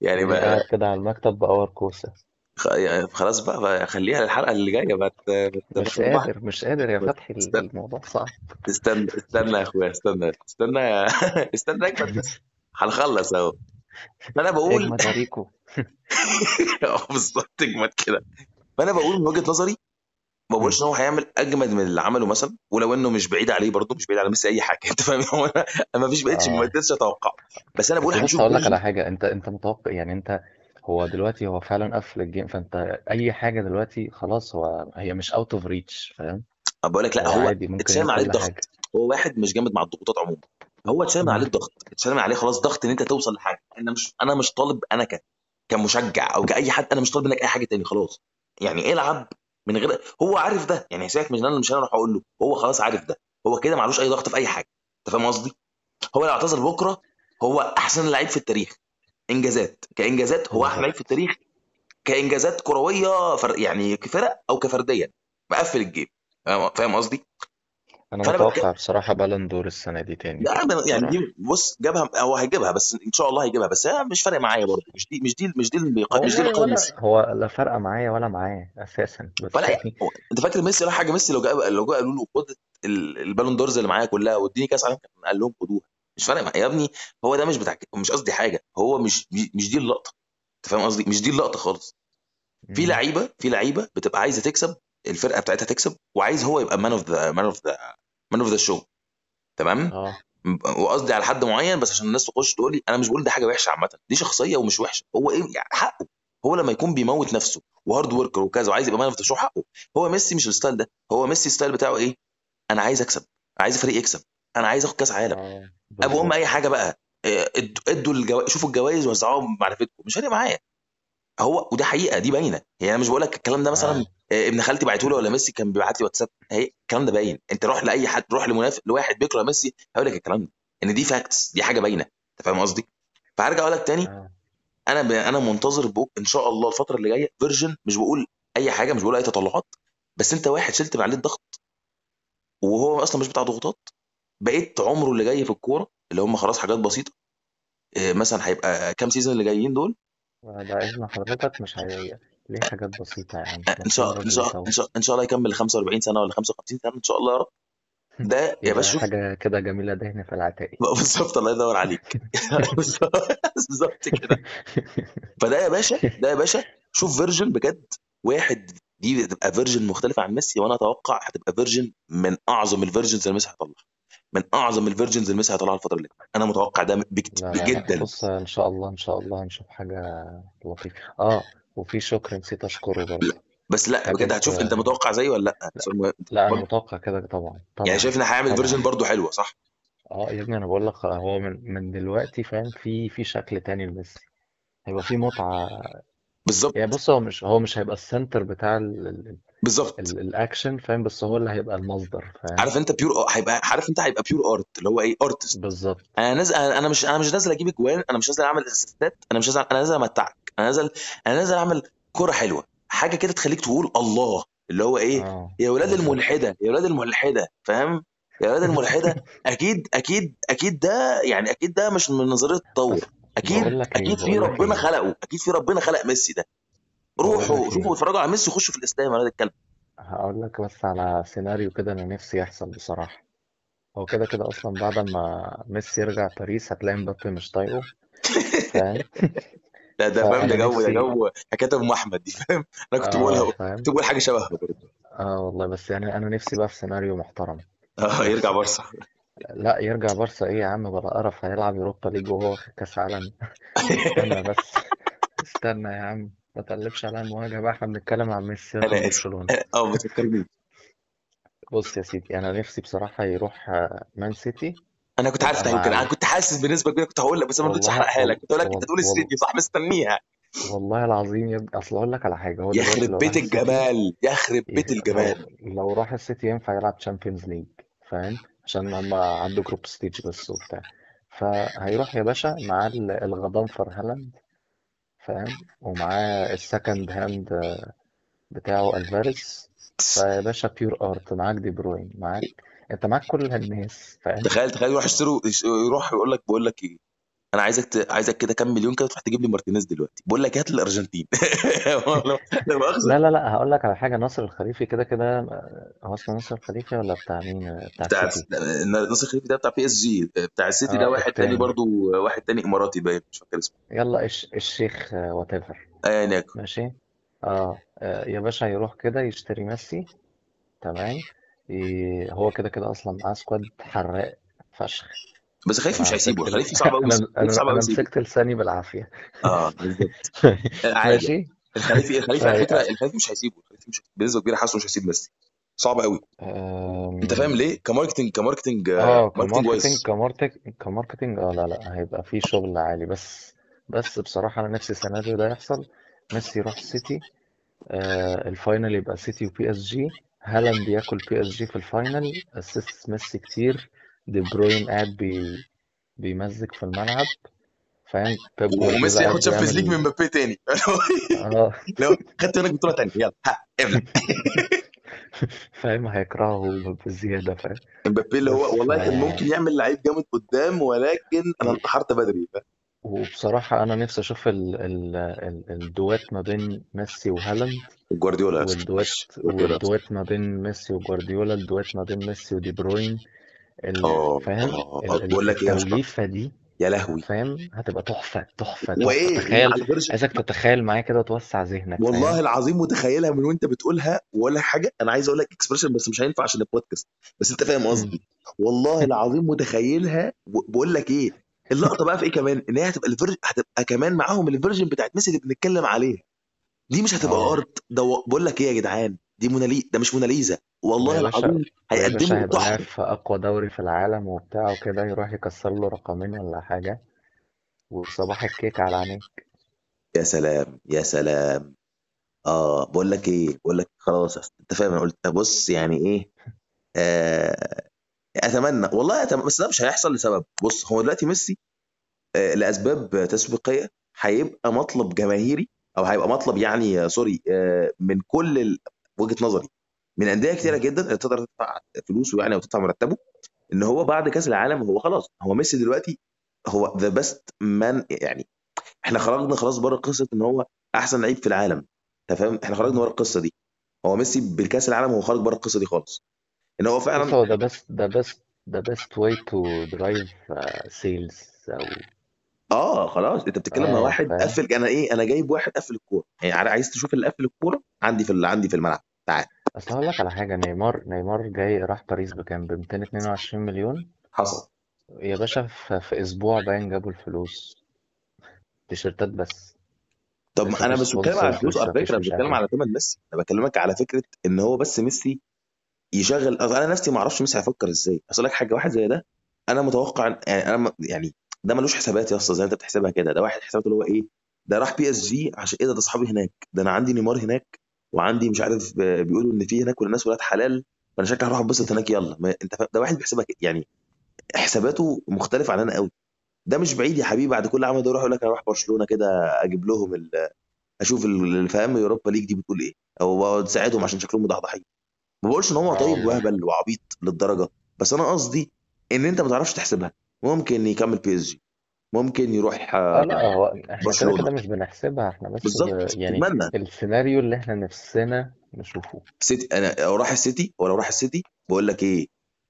يعني تلاقيني قاعد بقى كده على المكتب بأور كوسة. خ- يعني خلاص بقى, بقى خليها للحلقه اللي جاية ت- ما مش قادر مش قادر يا فتحي استنى الموضوع صعب. استنى استنى يا أخويا استنى استنى يا استنى أجمد. بس هنخلص أهو. فأنا بقول اجمد يا ريكو آه بالظبط اجمد كده. فأنا بقول من وجهة نظري ما. بقولش إن هو هيعمل أجمد من اللي عمله مثلا ولو إنه مش بعيد عليه برضه مش بعيد على ميسي أي حاجة أنت فاهم؟ هو أنا ما فيش بقتش ما آه. قدرتش أتوقع بس أنا بقول هنشوف هقول لك على حاجة أنت أنت متوقع يعني أنت هو دلوقتي هو فعلا قفل ال game فأنت أي حاجة دلوقتي خلاص هو هي مش out of reach فاهم؟ بقول لك لا هو عادي ممكن يعمل من عليه كل الضغط. حاجة. هو واحد مش جامد مع الضغوطات عموما. هو اتشال من عليه. الضغط اتشال من عليه خلاص ضغط ان انت توصل لحاجة. أنا مش أنا مش طالب أنا ك... كمشجع أو كأي حد أنا مش طالب منك اي حاجة تاني خلاص. يعني العب من غير هو عارف ده. يعني سيبك من أنا مش أنا أروح أقول له هو خلاص عارف ده. هو كده معلوش أي ضغط في أي حاجة. أنت فاهم قصدي؟ هو لو اعتزل بكرة هو أحسن لعيب في التاريخ. إنجازات. كإنجازات هو أحسن لعيب في التاريخ. كإنجازات كروية فر... يعني كفرق أو كفرديا مقفل الجيم. فاهم فاهم قصدي؟ أنا فانا بتكلم متوقع بصراحة Ballon d'Or السنة دي تاني. لا أنا- يعني بصراحة. دي بص جابها هو هيجيبها بس إن شاء الله هيجيبها بس هي مش فارق معايا برضه. مش دي مش دي مش دي اللي بيق- مش دي والله ولا هو لا فارقة معايا ولا معاه أساسا بس فلا يعني يعني هو أنت فاكر ميسي ولا حاجة؟ ميسي لو جاب لو جا قالوا له خد ال- ال Ballon d'Ors اللي معايا كلها واديني كاس عالم كان قال لهم خدوها. مش فارق معايا. يا ابني هو ده مش بتاع مش قصدي حاجة. هو مش مش دي اللقطة. أنت فاهم قصدي؟ مش دي اللقطة خالص. في مم. لعيبة في لعيبة بتبقى عايزة تكسب الفرقة بتاعتها تكسب وعايز هو يبقى man of the man of the man of the show تمام؟ آه. وقصدي على حد معين بس عشان الناس تخش تقول لي أنا مش بقول ده حاجة وحشة عامة. دي شخصية ومش وحشة. هو إيه؟ يعني حقه. هو لما يكون بيموت نفسه و hard worker وكذا وعايز يبقى man of the show حقه. هو ميسي مش ال style ده. هو ميسي ال style بتاعه إيه؟ أنا عايز أكسب. عايز فريق يكسب. أنا عايز أخد كأس عالم. آه. ابو ام اي حاجة بقى إيه، ادوا ادوا الجو... شوفوا الجوائز وزعوها بمعرفتكم مش فارق معايا. هو وده حقيقة دي باينة. يعني أنا مش بقول لك الكلام ده مثلا آه. آه، ابن خالتي بعته لي ولا ميسي كان بيبعت لي واتساب. هي الكلام ده باين. أنت روح لأي حد روح لمنافق لواحد بيكره ميسي هيقول لك الكلام ده. إن دي facts دي حاجة باينة. أنت فاهم قصدي؟ فهرجع أقول لك تاني. آه. أنا ب... أنا منتظر بوك إن شاء الله الفترة اللي جاية version مش بقول أي حاجة مش بقول أي تطلعات. بس أنت واحد شلت من عليه الضغط وهو أصلا مش بتاع ضغوطات. بقيت عمره اللي جاي في الكورة اللي هم خلاص حاجات بسيطة. آه، مثلا هيبقى كام season اللي جايين دول؟ بعد إذن حضرتك مش هي ليه حاجات بسيطة يا عم آه، ما إن تسيب شاء إن الراجل شاء إن يطول شاء إن شاء الله يكمل 45 سنة ولا 55 سنة إن شاء الله يا رب. ده يا باشا يبقى شوف. حاجة كده جميلة دهن في العتاقي بالظبط الله يدور عليك. بالظبط كده. فده يا باشا ده يا باشا شوف فيرجن بجد. واحد دي تبقى version مختلفة عن ميسي وأنا أتوقع هتبقى version من أعظم ال versions اللي ميسي هيطلعها من أعظم ال versions اللي ميسي هيطلعها الفترة اللي جاية أنا متوقع ده بكت- لا جدا. بص إن شاء الله إن شاء الله هنشوف حاجة لطيفة. آه وفي شكر نسيت أشكره لا برضه بس لا بجد هتشوف أنت متوقع زيي ولا لا؟ لا. لا برضه. متوقع كده طبعا. يعني طبعا شايف إن هيعمل version برضه حلوة صح؟ آه يا ابني أنا بقول لك هو من من دلوقتي فاهم في في شكل تاني لميسي. هيبقى في متعة. بالظبط. يعني بص هو مش هو مش هيبقى ال center بتاع ال ال بالظبط. ال الاكشن فاهم؟ بس هو اللي هيبقى المصدر فاهم؟ عارف انت pure هيبقى عارف انت هيبقى pure art اللي هو إيه artist بالظبط. أنا نازل أنا مش أنا مش نازل أجيب إجوان أنا مش نازل أعمل اسيستات أنا مش نازل أنا نازل أمتعك. أنا نازل أنا نازل أعمل كرة حلوة. حاجة كده تخليك تقول الله اللي هو إيه؟ آه يا ولاد الملحدة يا ولاد الملحدة فاهم؟ يا ولاد الملحدة. أكيد أكيد أكيد ده يعني أكيد ده مش من نظرية التطور. أكيد إيه أكيد في ربنا إيه. خلقه. أكيد في ربنا خلق ميسي ده. روحوا شوفوا اتفرجوا على ميسي وخشوا في الاسلام ولاد الكلب. هقول لك بس على سيناريو كده أنا نفسي يحصل بصراحة. هو كده كده أصلا بعد ما ميسي يرجع باريس هتلاقي مبابي مش طايقه فاهم؟ ده ده فاهم ده جو ده نفسي جو حكاية ام احمد دي فاهم؟ أنا كنت آه بقولها فاهم؟ كنت بقول حاجة شبهها برضه. آه والله بس يعني أنا نفسي بقى في سيناريو محترم. آه يرجع يحصل بارسا. لا يرجع بارسا إيه يا عم بلا قرف هيلعب Europa League وهو واخد كأس عالم. استنى بس استنى يا عم. ما تقلبش على المواجهة بقى إحنا بنتكلم عن ميسي يلا أنا آسف. برشلونة أه ما تفكرنيش بص يا سيدي أنا نفسي بصراحة يروح آه، مان سيتي. أنا كنت عارف مع كده أنا. كنت حاسس بنسبة كبيرة كنت هقول لك بس أنا ما رضيتش والله احرقها لك. كنت هقول لك أنت وال... تقول وال... السيتي صح مستنيها. والله العظيم يبقى أصل أقول لك على حاجة هو دلوقتي يخرب لو راح بيت السيتي الجمال يخرب بيت الجمال. لو راح السيتي ينفع يلعب Champions League فاهم؟ عشان هما عنده group stage بس وبتاع. فهيروح يا باشا ال- الغضنفر هالاند. فاهم؟ ومعاه ال second hand بتاعه الفاريز فيا باشا pure art معاك دي بروين معاك أنت معاك كل الناس فاهم؟ تخيل تخيل يروح يشتروا يروح يقول لك بقول لك إيه؟ أنا عايزك ت... عايزك كده كام مليون كده تروح تجيب لي مارتينيز دلوقتي. بقول لك هات الأرجنتين. والله لا مؤاخذه لا لا لا هقول لك على حاجة. ناصر الخليفي كده كده هو اسمه ناصر الخليفي ولا بتاع مين؟ بتاع بتاع السيتي؟ ناصر خليفي ده بتاع PSG بتاع السيتي ده آه واحد تاني التاني برضو واحد تاني إماراتي باين مش فاكر اسمه. يلا الش... الشيخ whatever ايا يكن ماشي؟ آه آه، يا باشا يروح كده يشتري ميسي. تمام؟ ي... هو كده كده أصلا معاه squad حراق فشخ. بس خليفي مش أنا هيسيبه. خليفي صعب قوي أنا صعب أنا مسكت لساني بالعافية. آه. بالظبط. عادي. ماشي؟ الخليفي الخليفي على. فكره الخليفي مش هيسيبه الخليفي مش بنسبة كبيرة حاسه مش هيسيب ميسي. صعب قوي أنت فاهم أم... ليه؟ ك marketing ك marketing آه marketing ك marketing wise ك marketing ك marketing آه لا لا هيبقى فيه شغل عالي. بس بس بصراحة أنا نفسي السيناريو ده يحصل. ميسي يروح السيتي آه ال final يبقى سيتي و PSG هالاند ياكل PSG في ال final. assist ميسي كتير. دي بروين قاعد بي بيمزج في الملعب فاهم؟ بيب وميسي ياخد Champions League من مبابي تاني. آه. لو خدت منك بطولة تانية. يلا ها ابلع فاهم؟ هيكرهه بزيادة فاهم؟ مبابي اللي هو والله كان ممكن يعمل لعيب جامد قدام ولكن أنا انتحرت بدري فاهم؟ وبصراحة أنا نفسي أشوف ال ال ال الدوات ما بين ميسي وهالاند جوارديولا يا والدوات والدوات ما بين ميسي وجوارديولا الدوات ما بين ميسي ودي بروين ال- آه فاهم؟ آه آه، ال- ال- بقول لك إيه يا اسطى؟ التوليفة دي يا لهوي. فاهم؟ هتبقى تحفة تحفة تحفة. وايه تخيل مع ال version عايزك تتخيل معايا كده وتوسع ذهنك فاهم؟ والله العظيم متخيلها من وأنت بتقولها. ولا حاجة أنا عايز أقول لك expression بس مش هينفع عشان البودكاست بس أنت فاهم مم. قصدي والله العظيم متخيلها. بقول لك إيه؟ اللقطة بقى في إيه كمان؟ إن هي هتبقى ال version هتبقى كمان معاهم ال version بتاعت ميسي اللي بنتكلم عليها. دي مش هتبقى آه. art ده و- بقول لك إيه يا جدعان؟ دي مونالي ده مش موناليزا. والله ويا باشا العظيم ويا باشا هيقدموا هيبقى تحفة. في أقوى دوري في العالم وبتاع وكده يروح يكسر له رقمين ولا حاجة وصباح الكيك على عينيه يا سلام يا سلام. آه بقول لك إيه بقول لك خلاص أنت فاهم أنا قلت بص يعني إيه آه أتمنى والله أتمنى بس ده مش هيحصل لسبب. بص هو دلوقتي ميسي آه لأسباب تسويقيه هيبقى مطلب جماهيري أو هيبقى مطلب يعني آه، سوري آه من كل وجهة نظري. من انديه كتيرة مم. جدا اللي تقدر تدفع فلوسه يعني أو تدفع مرتبه إن هو بعد كأس العالم هو خلاص. هو ميسي دلوقتي هو the best man يعني. إحنا خرجنا خلاص بره قصة إن هو أحسن لعيب في العالم. أنت فاهم؟ إحنا خرجنا. بره القصة دي. هو ميسي بالكأس العالم هو خارج بره القصة دي خالص. إن هو بص فعلا هو best ده best ده best way to drive uh, sales أو آه خلاص. أنت بتتكلم مع آه واحد فاهم. قفل أنا إيه أنا جايب واحد قفل الكورة. يعني عايز تشوف اللي قفل الكورة عندي في عندي في الملعب. تعال اصل هقول لك على حاجة نيمار نيمار جاي راح باريس بكام؟ ب 222 مليون؟ حصل. يا باشا في, في أسبوع باين جابوا الفلوس. تيشيرتات بس. طب ما أنا مش بتكلم على الفلوس على فكرة مش بتكلم على ثمن ميسي. أنا بكلمك على فكرة إن هو بس ميسي يشغل أنا نفسي ما أعرفش ميسي هيفكر إزاي. أصل لك حاجة واحد زي ده أنا متوقع يعني أنا يعني ده ملوش حسابات يا أسطى زي ما أنت بتحسبها كده. ده واحد حساباته اللي هو إيه؟ ده راح PSG عشان إيه؟ ده ده أصحابي هناك. ده أنا عندي نيمار هناك. وعندي مش عارف ب- بيقولوا إن في هناك والناس ولاد حلال فأنا شكلي هروح أتبسط هناك يلا. ما أنت ده واحد بيحسبها كده. يعني حساباته مختلفه عننا قوي ده مش بعيد يا حبيبي بعد كل عمل ده يروح يقول لك أنا أروح برشلونة كده أجيب لهم ال- أشوف ال- اللي فاهم Europa League دي بتقول إيه؟ أو تساعدهم عشان شكلهم مضحضحين. ما بقولش إن هو آه طيب والله وهبل وعبيط للدرجة بس أنا قصدي إن أنت ما تعرفش تحسبها. ممكن يكمل بي اس جي ممكن يروح آه آه، لا هو إحنا كده برشلونة. كده مش بنحسبها إحنا بس. بالظبط يعني اتمنى السيناريو اللي إحنا نفسنا نشوفه. سيتي أنا لو راح السيتي ولو راح السيتي بقول لك إيه؟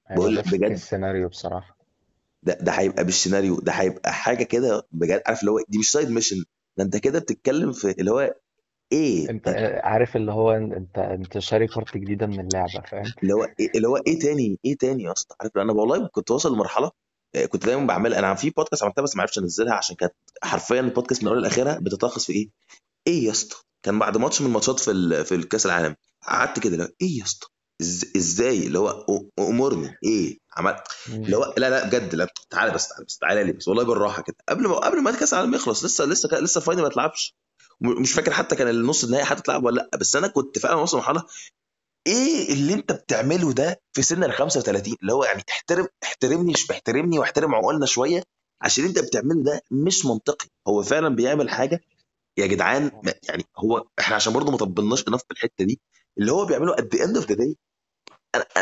هيبقى بقول لك بيست بجد. كيس سيناريو بصراحة. ده ده هيبقى بالسيناريو ده هيبقى حاجة كده بجد. عارف اللي هو دي مش سايد ميشن ده أنت كده بتتكلم في اللي هو إيه؟ أنت آه، عارف اللي هو ان- أنت أنت شاري بارت جديدة من اللعبة فاهم؟ اللي هو إيه اللي هو إيه تاني؟ إيه تاني يا اسطى؟ عارف أنا والله كنت واصل لمرحلة آه، كنت دايما بعمل أنا في بودكاست عملتها بس ما عرفتش أنزلها عشان كانت حرفيا البودكاست من الأول لآخرها بتتلخص في إيه؟ إيه يا اسطى؟ كان بعد ماتش من ال matchات في ال- في الكأس العالم. قعدت كده هو إيه يا اسطى؟ إز- إزاي؟ اللي هو امرني إيه؟ عملت. اللي هو لا لا بجد. لا تعالى بس تعالى بس تعالى لي بس. والله بالراحة كده. قبل ما قبل ما كأس العالم يخلص لسه لسه لسه ال final ما اتلعبش. مش فاكر حتى كان النص النهائي هتتلعب ولا لأ. بس أنا كنت فعلا واصل لمرحلة إيه اللي أنت بتعمله ده في سن ال 35 اللي هو يعني احترم احترمني مش احترمني واحترم عقولنا شوية عشان أنت بتعمله ده مش منطقي. هو فعلا بيعمل حاجة؟ يا جدعان ما- يعني هو إحنا عشان برضه ما طبلناش enough في الحتة دي اللي هو بيعمله at the end of the day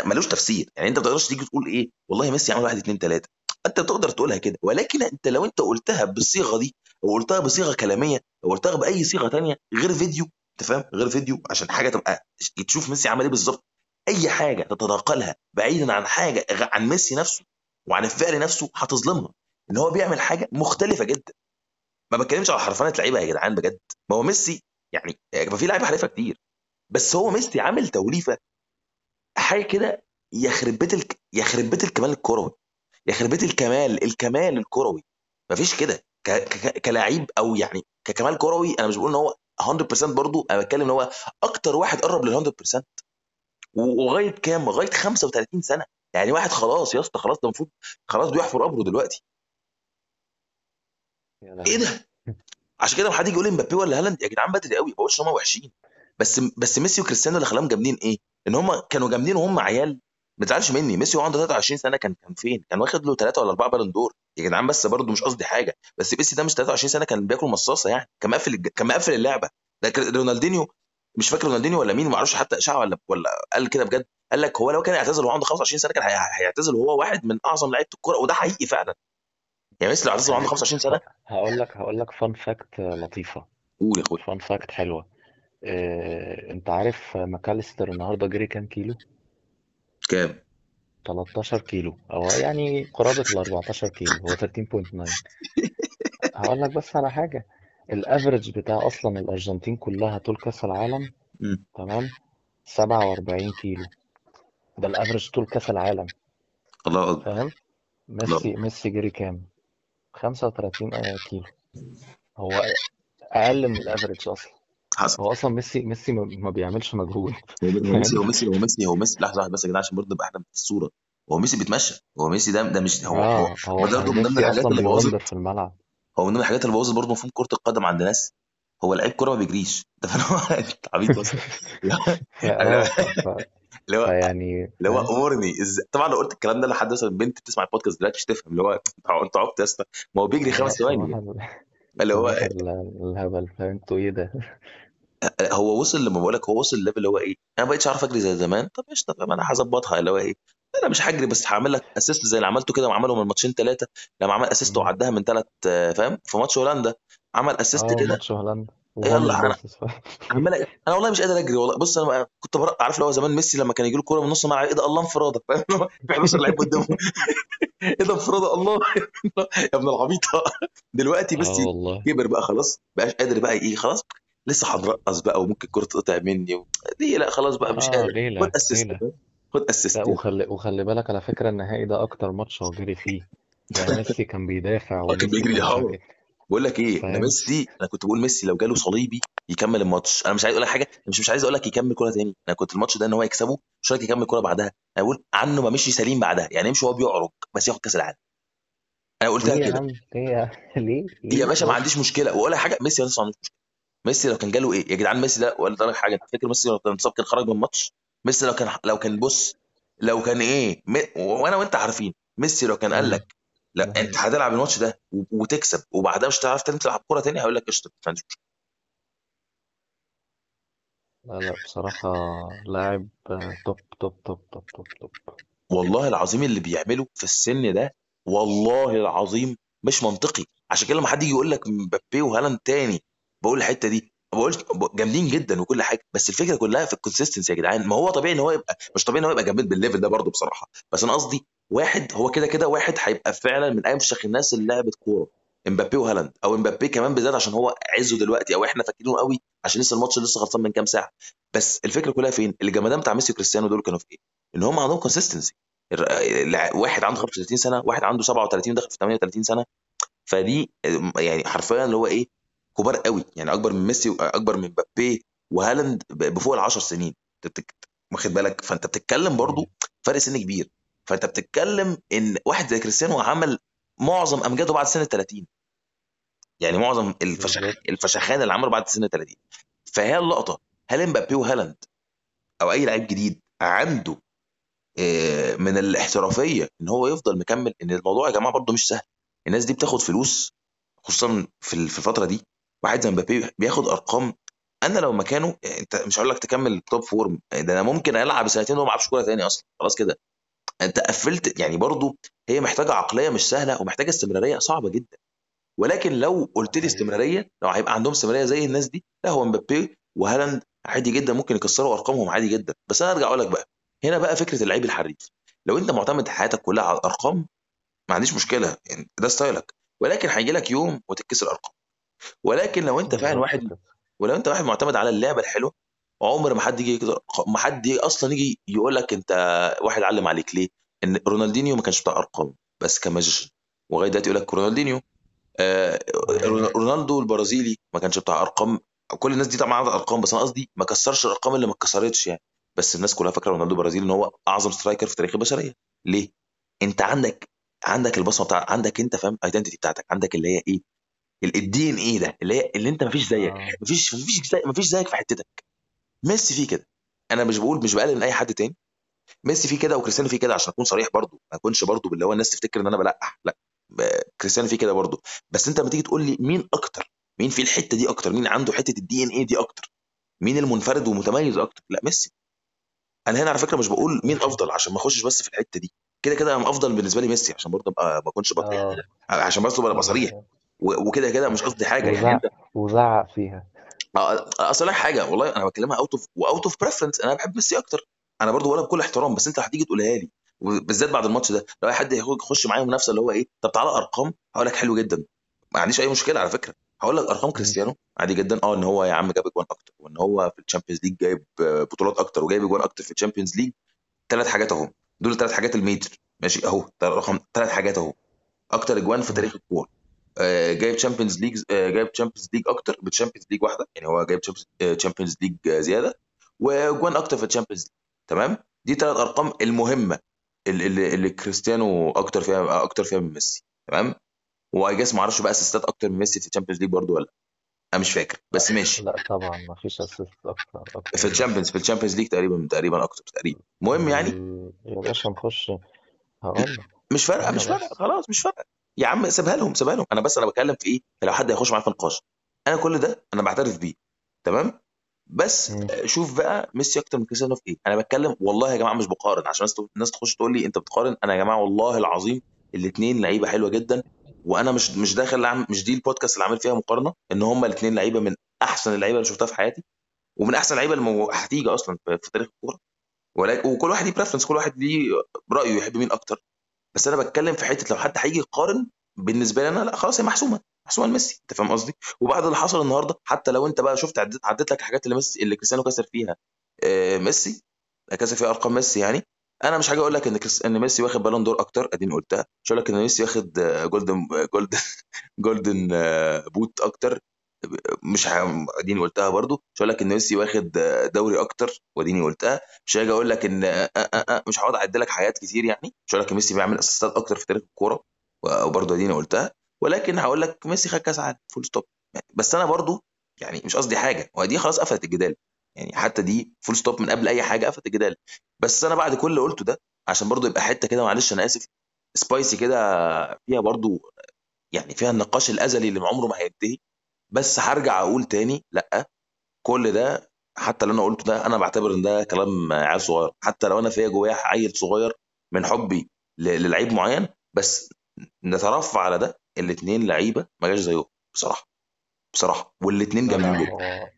ملوش تفسير. يعني أنت ما تقدرش تيجي تقول إيه والله ميسي عمل واحد اتنين تلاتة. أنت بتقدر تقولها كده. ولكن أنت لو أنت قلتها بالصيغة دي أو قلتها بصيغة كلامية أو قلتها بأي صيغة تانية غير فيديو أنت فاهم؟ غير فيديو عشان حاجة تبقى تشوف ميسي عمل إيه بالظبط. أي حاجة تتناقلها بعيدا عن حاجة عن ميسي نفسه وعن الفعل نفسه هتظلمها. إن هو بيعمل حاجة مختلفة جدا. ما بتكلمش على حرفنة لعيبة يا جدعان بجد. ما هو ميسي يعني ما في لعيبة حريفه كتير. بس هو ميسي عامل توليفة حاجة كده يخرب بيت الك... يخرب بيت الكمال الكروي. يخرب بيت الكمال الكمال الكروي. مفيش كده. ك... ك... كلاعب أو يعني ككمال كروي أنا مش بقول إن هو 100% برضو أنا بتكلم إن هو أكتر واحد قرب لل 100% و- وغاية كام؟ لغايه 35 سنة يعني واحد خلاص يا اسطى خلاص ده المفروض خلاص بيحفر قبره دلوقتي يا إيه ده؟ عشان كده حد يجي يقول امبابي ولا هالاند يا جدعان بدري قوي ما بقولش إن هم وحشين بس بس ميسي وكريستيانو اللي خلاهم جامدين إيه؟ إن هم كانوا جامدين وهم عيال ما تزعلش مني. ميسي وهو عنده 23 سنة كان كان فين؟ كان واخد له ثلاثة ولا أربعة بالون دور. يا جدعان بس برضه مش قصدي حاجة. بس ميسي ده مش 23 سنة كان بياكل مصاصة يعني. كان مقفل الج- كان مقفل اللعبة. ده رونالدينيو مش فاكر رونالدينيو ولا مين ما أعرفش حتى اشاعه ولا ولا قال كده بجد. قال لك هو لو كان اعتزل وهو عنده 25 سنة كان هي- هيعتزل وهو واحد من أعظم لعيبة الكورة. وده حقيقي فعلا. يعني ميسي لو اعتزل وعنده 25 سنه هقول لك هقول لك fun fact لطيفة. قول يا أخويا. fun fact حلوة. آه أنت عارف ماكاليستر النهارده جري كام كيلو؟ كام؟ 13 كيلو. أو يعني قرابة ال 14 كيلو. هو 13.9 هقول لك بس على حاجة. ال average بتاع أصلا الأرجنتين كلها طول كأس العالم مم. تمام؟ 47 كيلو. ده ال average طول كأس العالم. الله أكبر. فاهم؟ الله ميسي ميسي جري كام؟ 35 كيلو. هو أقل من ال average أصلا. حصل. هو أصلا ميسي ميسي ما ما بيعملش مجهود. هو ميسي هو ميسي هو ميسي هو ميسي لحظة واحدة بس يا جدعان عشان برضه نبقى أحنا في الصورة هو ميسي بيتمشى. هو ميسي ده ده مش هو هو آه هو هو برضه من ضمن ميسي الحاجات أصلا اللي بيوندر بوظت في الملعب. هو من ضمن الحاجات اللي بوظت برضه مفهوم كرة القدم عند ناس. هو لعيب كوره ما بيجريش. ده فاهم انت عبيط أصلا فاه ف... اللي هو فيعني اللي هو فاهم. أمورني إز... طبعا لو قلت الكلام ده لحد مثلا بنت بتسمع البودكاست دلوقتي مش تفهم. اللي هو أنت عبط يا اسطى. ما هو بيجري خمس ثواني. صباح. ال... اللي هو صباح ال- الهبل فاهم؟ أنتوا إيه ده. هو وصل لما بقول لك هو وصل ليفل اللي هو إيه؟ أنا ما بقتش اعرف أجري زي زمان. طب قشطه طب أنا هظبطها اللي هو إيه؟ أنا مش هجري بس هعمل لك اسيست زي اللي عملته كده وعمله من ماتشين ثلاثة لما عمل assist. وعدها من ثلاث فاهم؟ في ماتش هولندا. عمل assist آه كده. ماتش هولندا. يلا أنا عمال أنا والله مش قادر أجري والله. بص أنا كنت برا... عارف اللي هو زمان ميسي لما كان يجي له كورة من نص الملعب إيه ده؟ الله انفراده. فاهم؟ اللي هو في 11 لعيب قدامه. إيه ده انفراده؟ الله. يا ابن العبيطة. دلوقتي ميسي والله. كبر بقى خلاص بقاش قادر بقى إيه خلاص. لسه هترقص بقى وممكن الكوره تقطع مني و... ليه؟ لا خلاص بقى مش آه قادر. خد assist؟ خد لا assist وخلي وخلي بالك على فكرة النهائي ده أكتر ماتش هو جري فيه. ده ميسي كان بيدافع آه كان وميسي بيجري كان مش عارف إيه بقول لك إيه فاهم؟ ميسي أنا كنت بقول ميسي لو جاله صليبي يكمل الماتش. أنا مش عايز أقول لك حاجة مش مش عايز أقول لك يكمل كوره تاني. أنا كنت الماتش ده إن هو يكسبه مش عايز يكمل كوره بعدها. أنا بقول عنه ما مشي سليم بعدها. يعني يمشي وهو بيعرج بس ياخد كأس العالم. أنا قلتها ليه يا كده. عم؟ ليه يا ليه؟ يا ليه؟ باشا ما عنديش مشكلة. وأقول لك حاجة ميسي ما عندوش مشكلة. ميسي لو كان جاله إيه؟ يا جدعان ميسي ده ولا لك حاجة تفتكر ميسي لو كان اتصاب كان خرج من الماتش؟ ميسي لو كان لو كان بص لو كان إيه؟ م... وأنا وأنت عارفين ميسي لو كان قال. لك لا أنت هتلعب الماتش ده وتكسب وبعدها مش هتعرف تلعب كورة تاني هيقول لك قشطة ما عنديش مشكلة. لا لا بصراحة لاعب top top top top top top. والله العظيم اللي بيعمله في السن ده والله العظيم مش منطقي. عشان كده لما حد يجي يقول لك مبابي وهالاند تاني بقول الحته دي. بقول جامدين جدا وكل حاجة بس الفكرة كلها في ال consistency يا جدعان. ما هو طبيعي إن هو يبقى مش طبيعي إن هو يبقى جامد بال level ده برضه بصراحة. بس أنا قصدي واحد هو كده كده واحد هيبقى فعلا من امشخ الناس اللي لعبت كورة. مبابي وهالاند. أو مبابي كمان بالذات عشان هو عزه دلوقتي أو إحنا فاكرينه قوي عشان لسه الماتش لسه خلصان من كام ساعة. بس الفكرة كلها فين؟ الجمدان بتاع ميسي وكريستيانو دول كانوا في إيه؟ إن هم عندهم consistency واحد عنده 35 سنة واحد عنده 37 داخل في 38 سنة. فدي يعني حرفيا اللي هو إيه؟ كبار قوي يعني أكبر من ميسي أكبر من مبابي وهالاند بفوق ال 10 سنين واخد بالك؟ فأنت بتتكلم برضو فرق سن كبير. فأنت بتتكلم إن واحد زي كريستيانو عمل معظم أمجاده بعد سن ال 30 يعني معظم الفشخ الفشخان اللي عمله بعد سن ال 30 فهي اللقطة هل مبابي وهالاند أو أي لعيب جديد عنده آه، من الاحترافية إن هو يفضل مكمل؟ إن الموضوع يا جماعة برضه مش سهل. الناس دي بتاخد فلوس خصوصا في الفترة دي. واحد زي مبابي بياخد أرقام. أنا لو مكانه أنت مش هقول لك تكمل top form ده أنا ممكن ألعب سنتين وما العبش كورة تاني أصلا. خلاص كده. أنت قفلت يعني برضه هي محتاجة عقلية مش سهلة ومحتاجة استمرارية صعبة جدا. ولكن لو قلت لي حقيقي استمرارية لو هيبقى عندهم استمرارية زي الناس دي لا هو مبابي وهالاند عادي جدا ممكن يكسروا أرقامهم عادي جدا. بس أنا أرجع أقول لك بقى هنا بقى فكرة اللعيب الحريف. لو أنت معتمد حياتك كلها على الأرقام ما عنديش مشكلة يعني ده styleك. ولكن هيجي لك يوم وتتكسر أرقام. ولكن لو انت فعلا واحد ولو انت واحد معتمد على اللعبه الحلوه عمر ما حد يجي يكسر ما حد يجي أصلا يجي يقول لك أنت واحد علم عليك ليه؟ إن رونالدينيو ما كانش بتاع أرقام بس كان magician ولغاية دلوقتي يقول لك رونالدينيو آه، رونالدو البرازيلي ما كانش بتاع أرقام. كل الناس دي طبعا عندها أرقام بس أنا قصدي ما كسرش الأرقام اللي ما اتكسرتش يعني. بس الناس كلها فاكرة رونالدو البرازيلي إن هو أعظم striker في تاريخ البشرية. ليه؟ أنت عندك عندك البصمة بتاع عندك أنت فاهم؟ identity بتاعتك. عندك اللي هي إيه؟ ال DNA ده اللي هي اللي انت ما فيش زيك. آه. ما فيش ما فيش زي ما فيش زيك في حتتك. ميسي فيه كده. أنا مش بقول مش بقلل من اي حد تاني. ميسي فيه كده وكريستيانو فيه كده عشان اكون صريح برضو ما اكونش برضو باللي هو الناس تفتكر ان أنا بلقح. لا. كريستيانو فيه كده برضو بس انت لما تيجي تقول لي مين أكتر مين في الحتة دي أكتر مين عنده حتة ال DNA دي أكتر مين المنفرد ومتميز أكتر؟ لا ميسي. أنا هنا على فكرة مش بقول مين افضل عشان ما اخشش بس في الحتة دي. كده كده أنا افضل بالنسبة لي ميسي عشان برضه ما اكونش بط... يعني آه. عشان بس ابقى صريح. و- وكده كده مش قصدي حاجة يعني. وزعق انت وزعق فيها. آه، أقول لك حاجة والله أنا بكلمها out of و out of preference أنا بحب ميسي أكتر. أنا برضو ولا بكل احترام بس أنت هتيجي تقولها لي. وبالذات بعد الماتش ده لو أي حد يخش معايا منافسة اللي هو إيه طب تعالى أرقام هقول لك حلو جدا. ما عنديش أي مشكلة على فكرة. هقول لك أرقام. كريستيانو عادي جدا. آه إن هو يا عم جاب اجوان أكتر وإن هو في ال Champions League جايب آه، بطولات أكتر وجايب اجوان أكتر في ال Champions League. ثلاث حاجات أهو. دول ثلاث حاجات ال major. ماشي؟ أهو. رقم ثلاث حاجات أهو. أكتر اجوان في. تاريخ الكورة. آه، جايب Champions League جايب Champions League أكتر ب Champions League واحدة يعني هو جايب Champions League زيادة وجوان أكتر في ال Champions League تمام؟ دي ثلاث أرقام المهمة اللي, اللي, اللي كريستيانو أكتر فيها أكتر فيها من ميسي تمام؟ و I guess ما أعرفش بقى أسيستات أكتر من ميسي في ال Champions League برضه ولا لأ. أنا مش فاكر بس ماشي. لا طبعا ما فيش assist أكتر أكتر. في ال Champions في ال Champions League تقريبا تقريبا أكتر تقريبا. المهم يعني يا باشا نخش هقول مش فارقة مش فارقة خلاص مش فارقة. يا عم سيبها لهم سيبها لهم. أنا بس أنا بتكلم في إيه؟ لو حد هيخش معايا في نقاش أنا كل ده أنا بعترف بيه. تمام؟ بس مم. شوف بقى ميسي أكتر من كريستيانو في إيه. أنا بتكلم والله يا جماعة مش بقارن. عشان الناس تخش تقول لي أنت بتقارن. أنا يا جماعة والله العظيم الاثنين لعيبة حلوة جدا. وأنا مش مش داخل مش دي البودكاست اللي عامل فيها مقارنة. إن هم الاثنين لعيبة من أحسن اللعيبة اللي شفتها في حياتي. ومن أحسن اللعيبة اللي هتيجي أصلا في تاريخ الكورة. وكل واحد ليه preference كل واحد ليه رأيه يحب مين أكتر. بس أنا بتكلم في حتة لو حد هيجي يقارن بالنسبة لي أنا لا خلاص هي محسومة محسومة لميسي أنت فاهم قصدي وبعد اللي حصل النهارده حتى لو أنت بقى شفت عديت لك الحاجات اللي ميسي اللي كريستيانو كسر فيها آه، ميسي كسر فيها أرقام ميسي يعني أنا مش هاجي أقول لك إن. إن ميسي واخد Ballon d'Or أكتر أديني قلتها مش هقول لك إن ميسي واخد golden golden golden boot أكتر مش. اديني قلتها برضو مش هقول لك إن ميسي واخد دوري أكتر واديني قلتها مش هاجي أقول لك ان آه، آه، آه، مش هقعد اعد لك حاجات كتير يعني مش هقول لك ميسي بيعمل أسيستات أكتر في تاريخ الكورة وبرضه اديني قلتها ولكن هقول لك ميسي خد كأس عالم full stop بس أنا برضه يعني مش قصدي حاجة ودي خلاص قفلت الجدال يعني حتى دي full stop من قبل أي حاجة قفلت الجدال بس أنا بعد كل اللي قلته ده عشان برضه يبقى حتة كده معلش أنا آسف spicy كده فيها برضه يعني فيها النقاش الأزلي اللي عمره ما هينتهي بس هرجع أقول تاني لأ كل ده حتى اللي أنا قلته ده أنا بعتبر إن ده كلام عيال صغير. حتى لو أنا فيا جوايا عيل صغير من حبي للعيب معين بس نترفع على ده الاثنين لعيبة ما جاش زيهم بصراحة بصراحة. والاثنين لا لا جامدين جدا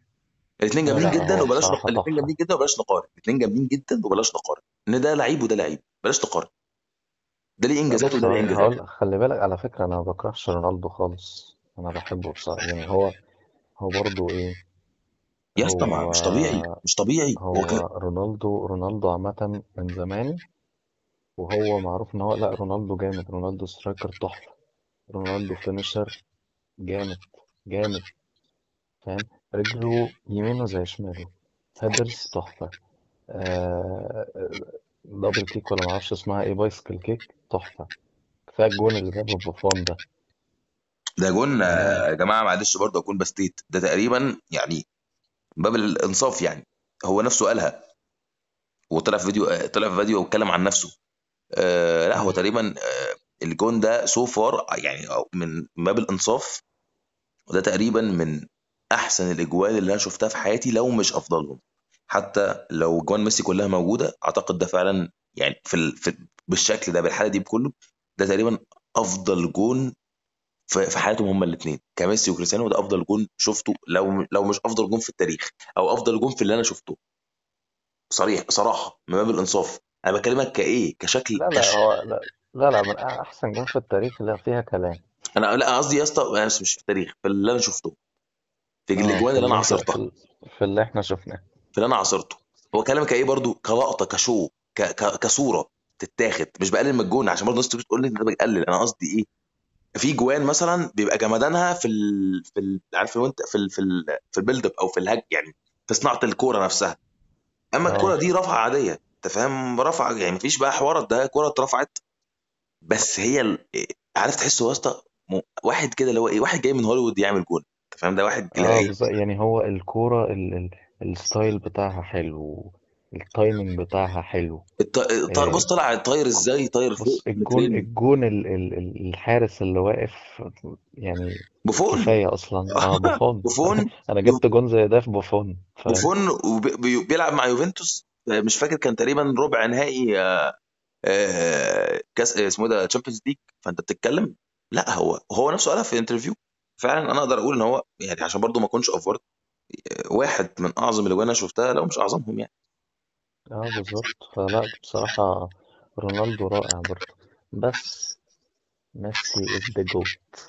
الاثنين لا جامدين جدا وبلاش الاثنين جامدين جدا وبلاش نقارن. الاثنين جامدين جدا وبلاش نقارن. إن ده لعيب وده لعيب بلاش نقارن ده ليه إنجازات وده ليه إنجازات. خلي بالك على فكرة أنا ما بكرهش رونالدو خالص. أنا بحبه بصراحة يعني هو هو برضه إيه يا اسطى ما- هو مش طبيعي مش طبيعي. هو هو كان رونالدو رونالدو عامة من زمان وهو معروف إن هو لأ رونالدو جامد رونالدو striker تحفة رونالدو finisher جامد جامد فاهم؟ رجله يمينه زي شماله headers تحفة آه double kick ولا معرفش اسمها إيه bicycle kick تحفة. كفاية الجون اللي جابه بوفون ده ده جون آه، يا جماعة معلش برضه أكون بستيت ده تقريبا يعني باب الإنصاف يعني. هو نفسه قالها. وطلع في فيديو آه، طلع في فيديو واتكلم عن نفسه. آه لا هو. تقريبا آه الجون ده so far يعني أو من باب الإنصاف وده تقريبا من أحسن الأجوان اللي أنا شفتها في حياتي لو مش أفضلهم. حتى لو جوان ميسي كلها موجودة أعتقد ده فعلا يعني في, ال... في بالشكل ده بالحالة دي بكله ده تقريبا أفضل جون في حياتهم هما الاثنين كميسي وكريستيانو ده أفضل جون شفته لو لو مش أفضل جون في التاريخ أو أفضل جون في اللي أنا شفته. صريح صراحة من باب الإنصاف. أنا بكلمك كإيه؟ كشكل لا لا كش هو لا لا, لا من أحسن جون في التاريخ اللي فيها كلام. أنا لا قصدي يا اسطى مش في التاريخ في اللي أنا شفته. في الأجوان اللي أنا انت في, عاصرتها ال... في اللي إحنا شفناه. في اللي أنا عاصرته. هو كلامك إيه برضو؟ كلقطة كشو ك... ك... كصورة تتاخد. مش بقلل من الجون عشان برضه الناس تقول لي انت بتقلل أنا قصدي إيه؟ في جوان مثلا بيبقى جمدانها في ال... في ال... عارف انت في ال... في ال... في ال build up أو في الهج يعني في صناعة الكورة نفسها. أما الكورة آه دي رفعة عادية أنت فاهم؟ رفعة يعني مفيش بقى حوارات ده كورة اترفعت. بس هي ال... عارف تحسه يا اسطى واحد كده اللي هو إيه واحد جاي من هوليوود يعمل جون. أنت فاهم؟ ده واحد آه بالظبط. يعني هو الكورة ال... ال... ال style بتاعها حلو ال timing بتاعها حلو. الط... الط... آه، بص طلع طاير إزاي؟ طاير بص فوق الجون مترين الجون ال- ال- ال- الحارس اللي واقف يعني بوفون؟ كفاية أصلا. آه بوفون. بوفون؟ أنا جبت جون زي ده في بوفون فاهم؟ بوفون وبي- بي- بيلعب مع يوفنتوس؟ آه، مش فاكر كان تقريبا ربع نهائي آه، آه، كاس آه، اسمه ده Champions League فأنت بتتكلم؟ لا هو هو نفسه قالها في interview فعلا أنا أقدر أقول إن هو يعني عشان برضو ما أكونش افورت آه، واحد من أعظم الأجوان اللي أنا شفتها لو مش أعظمهم يعني. آه بالظبط. فلا بصراحة رونالدو رائع برضه. بس ميسي the GOAT.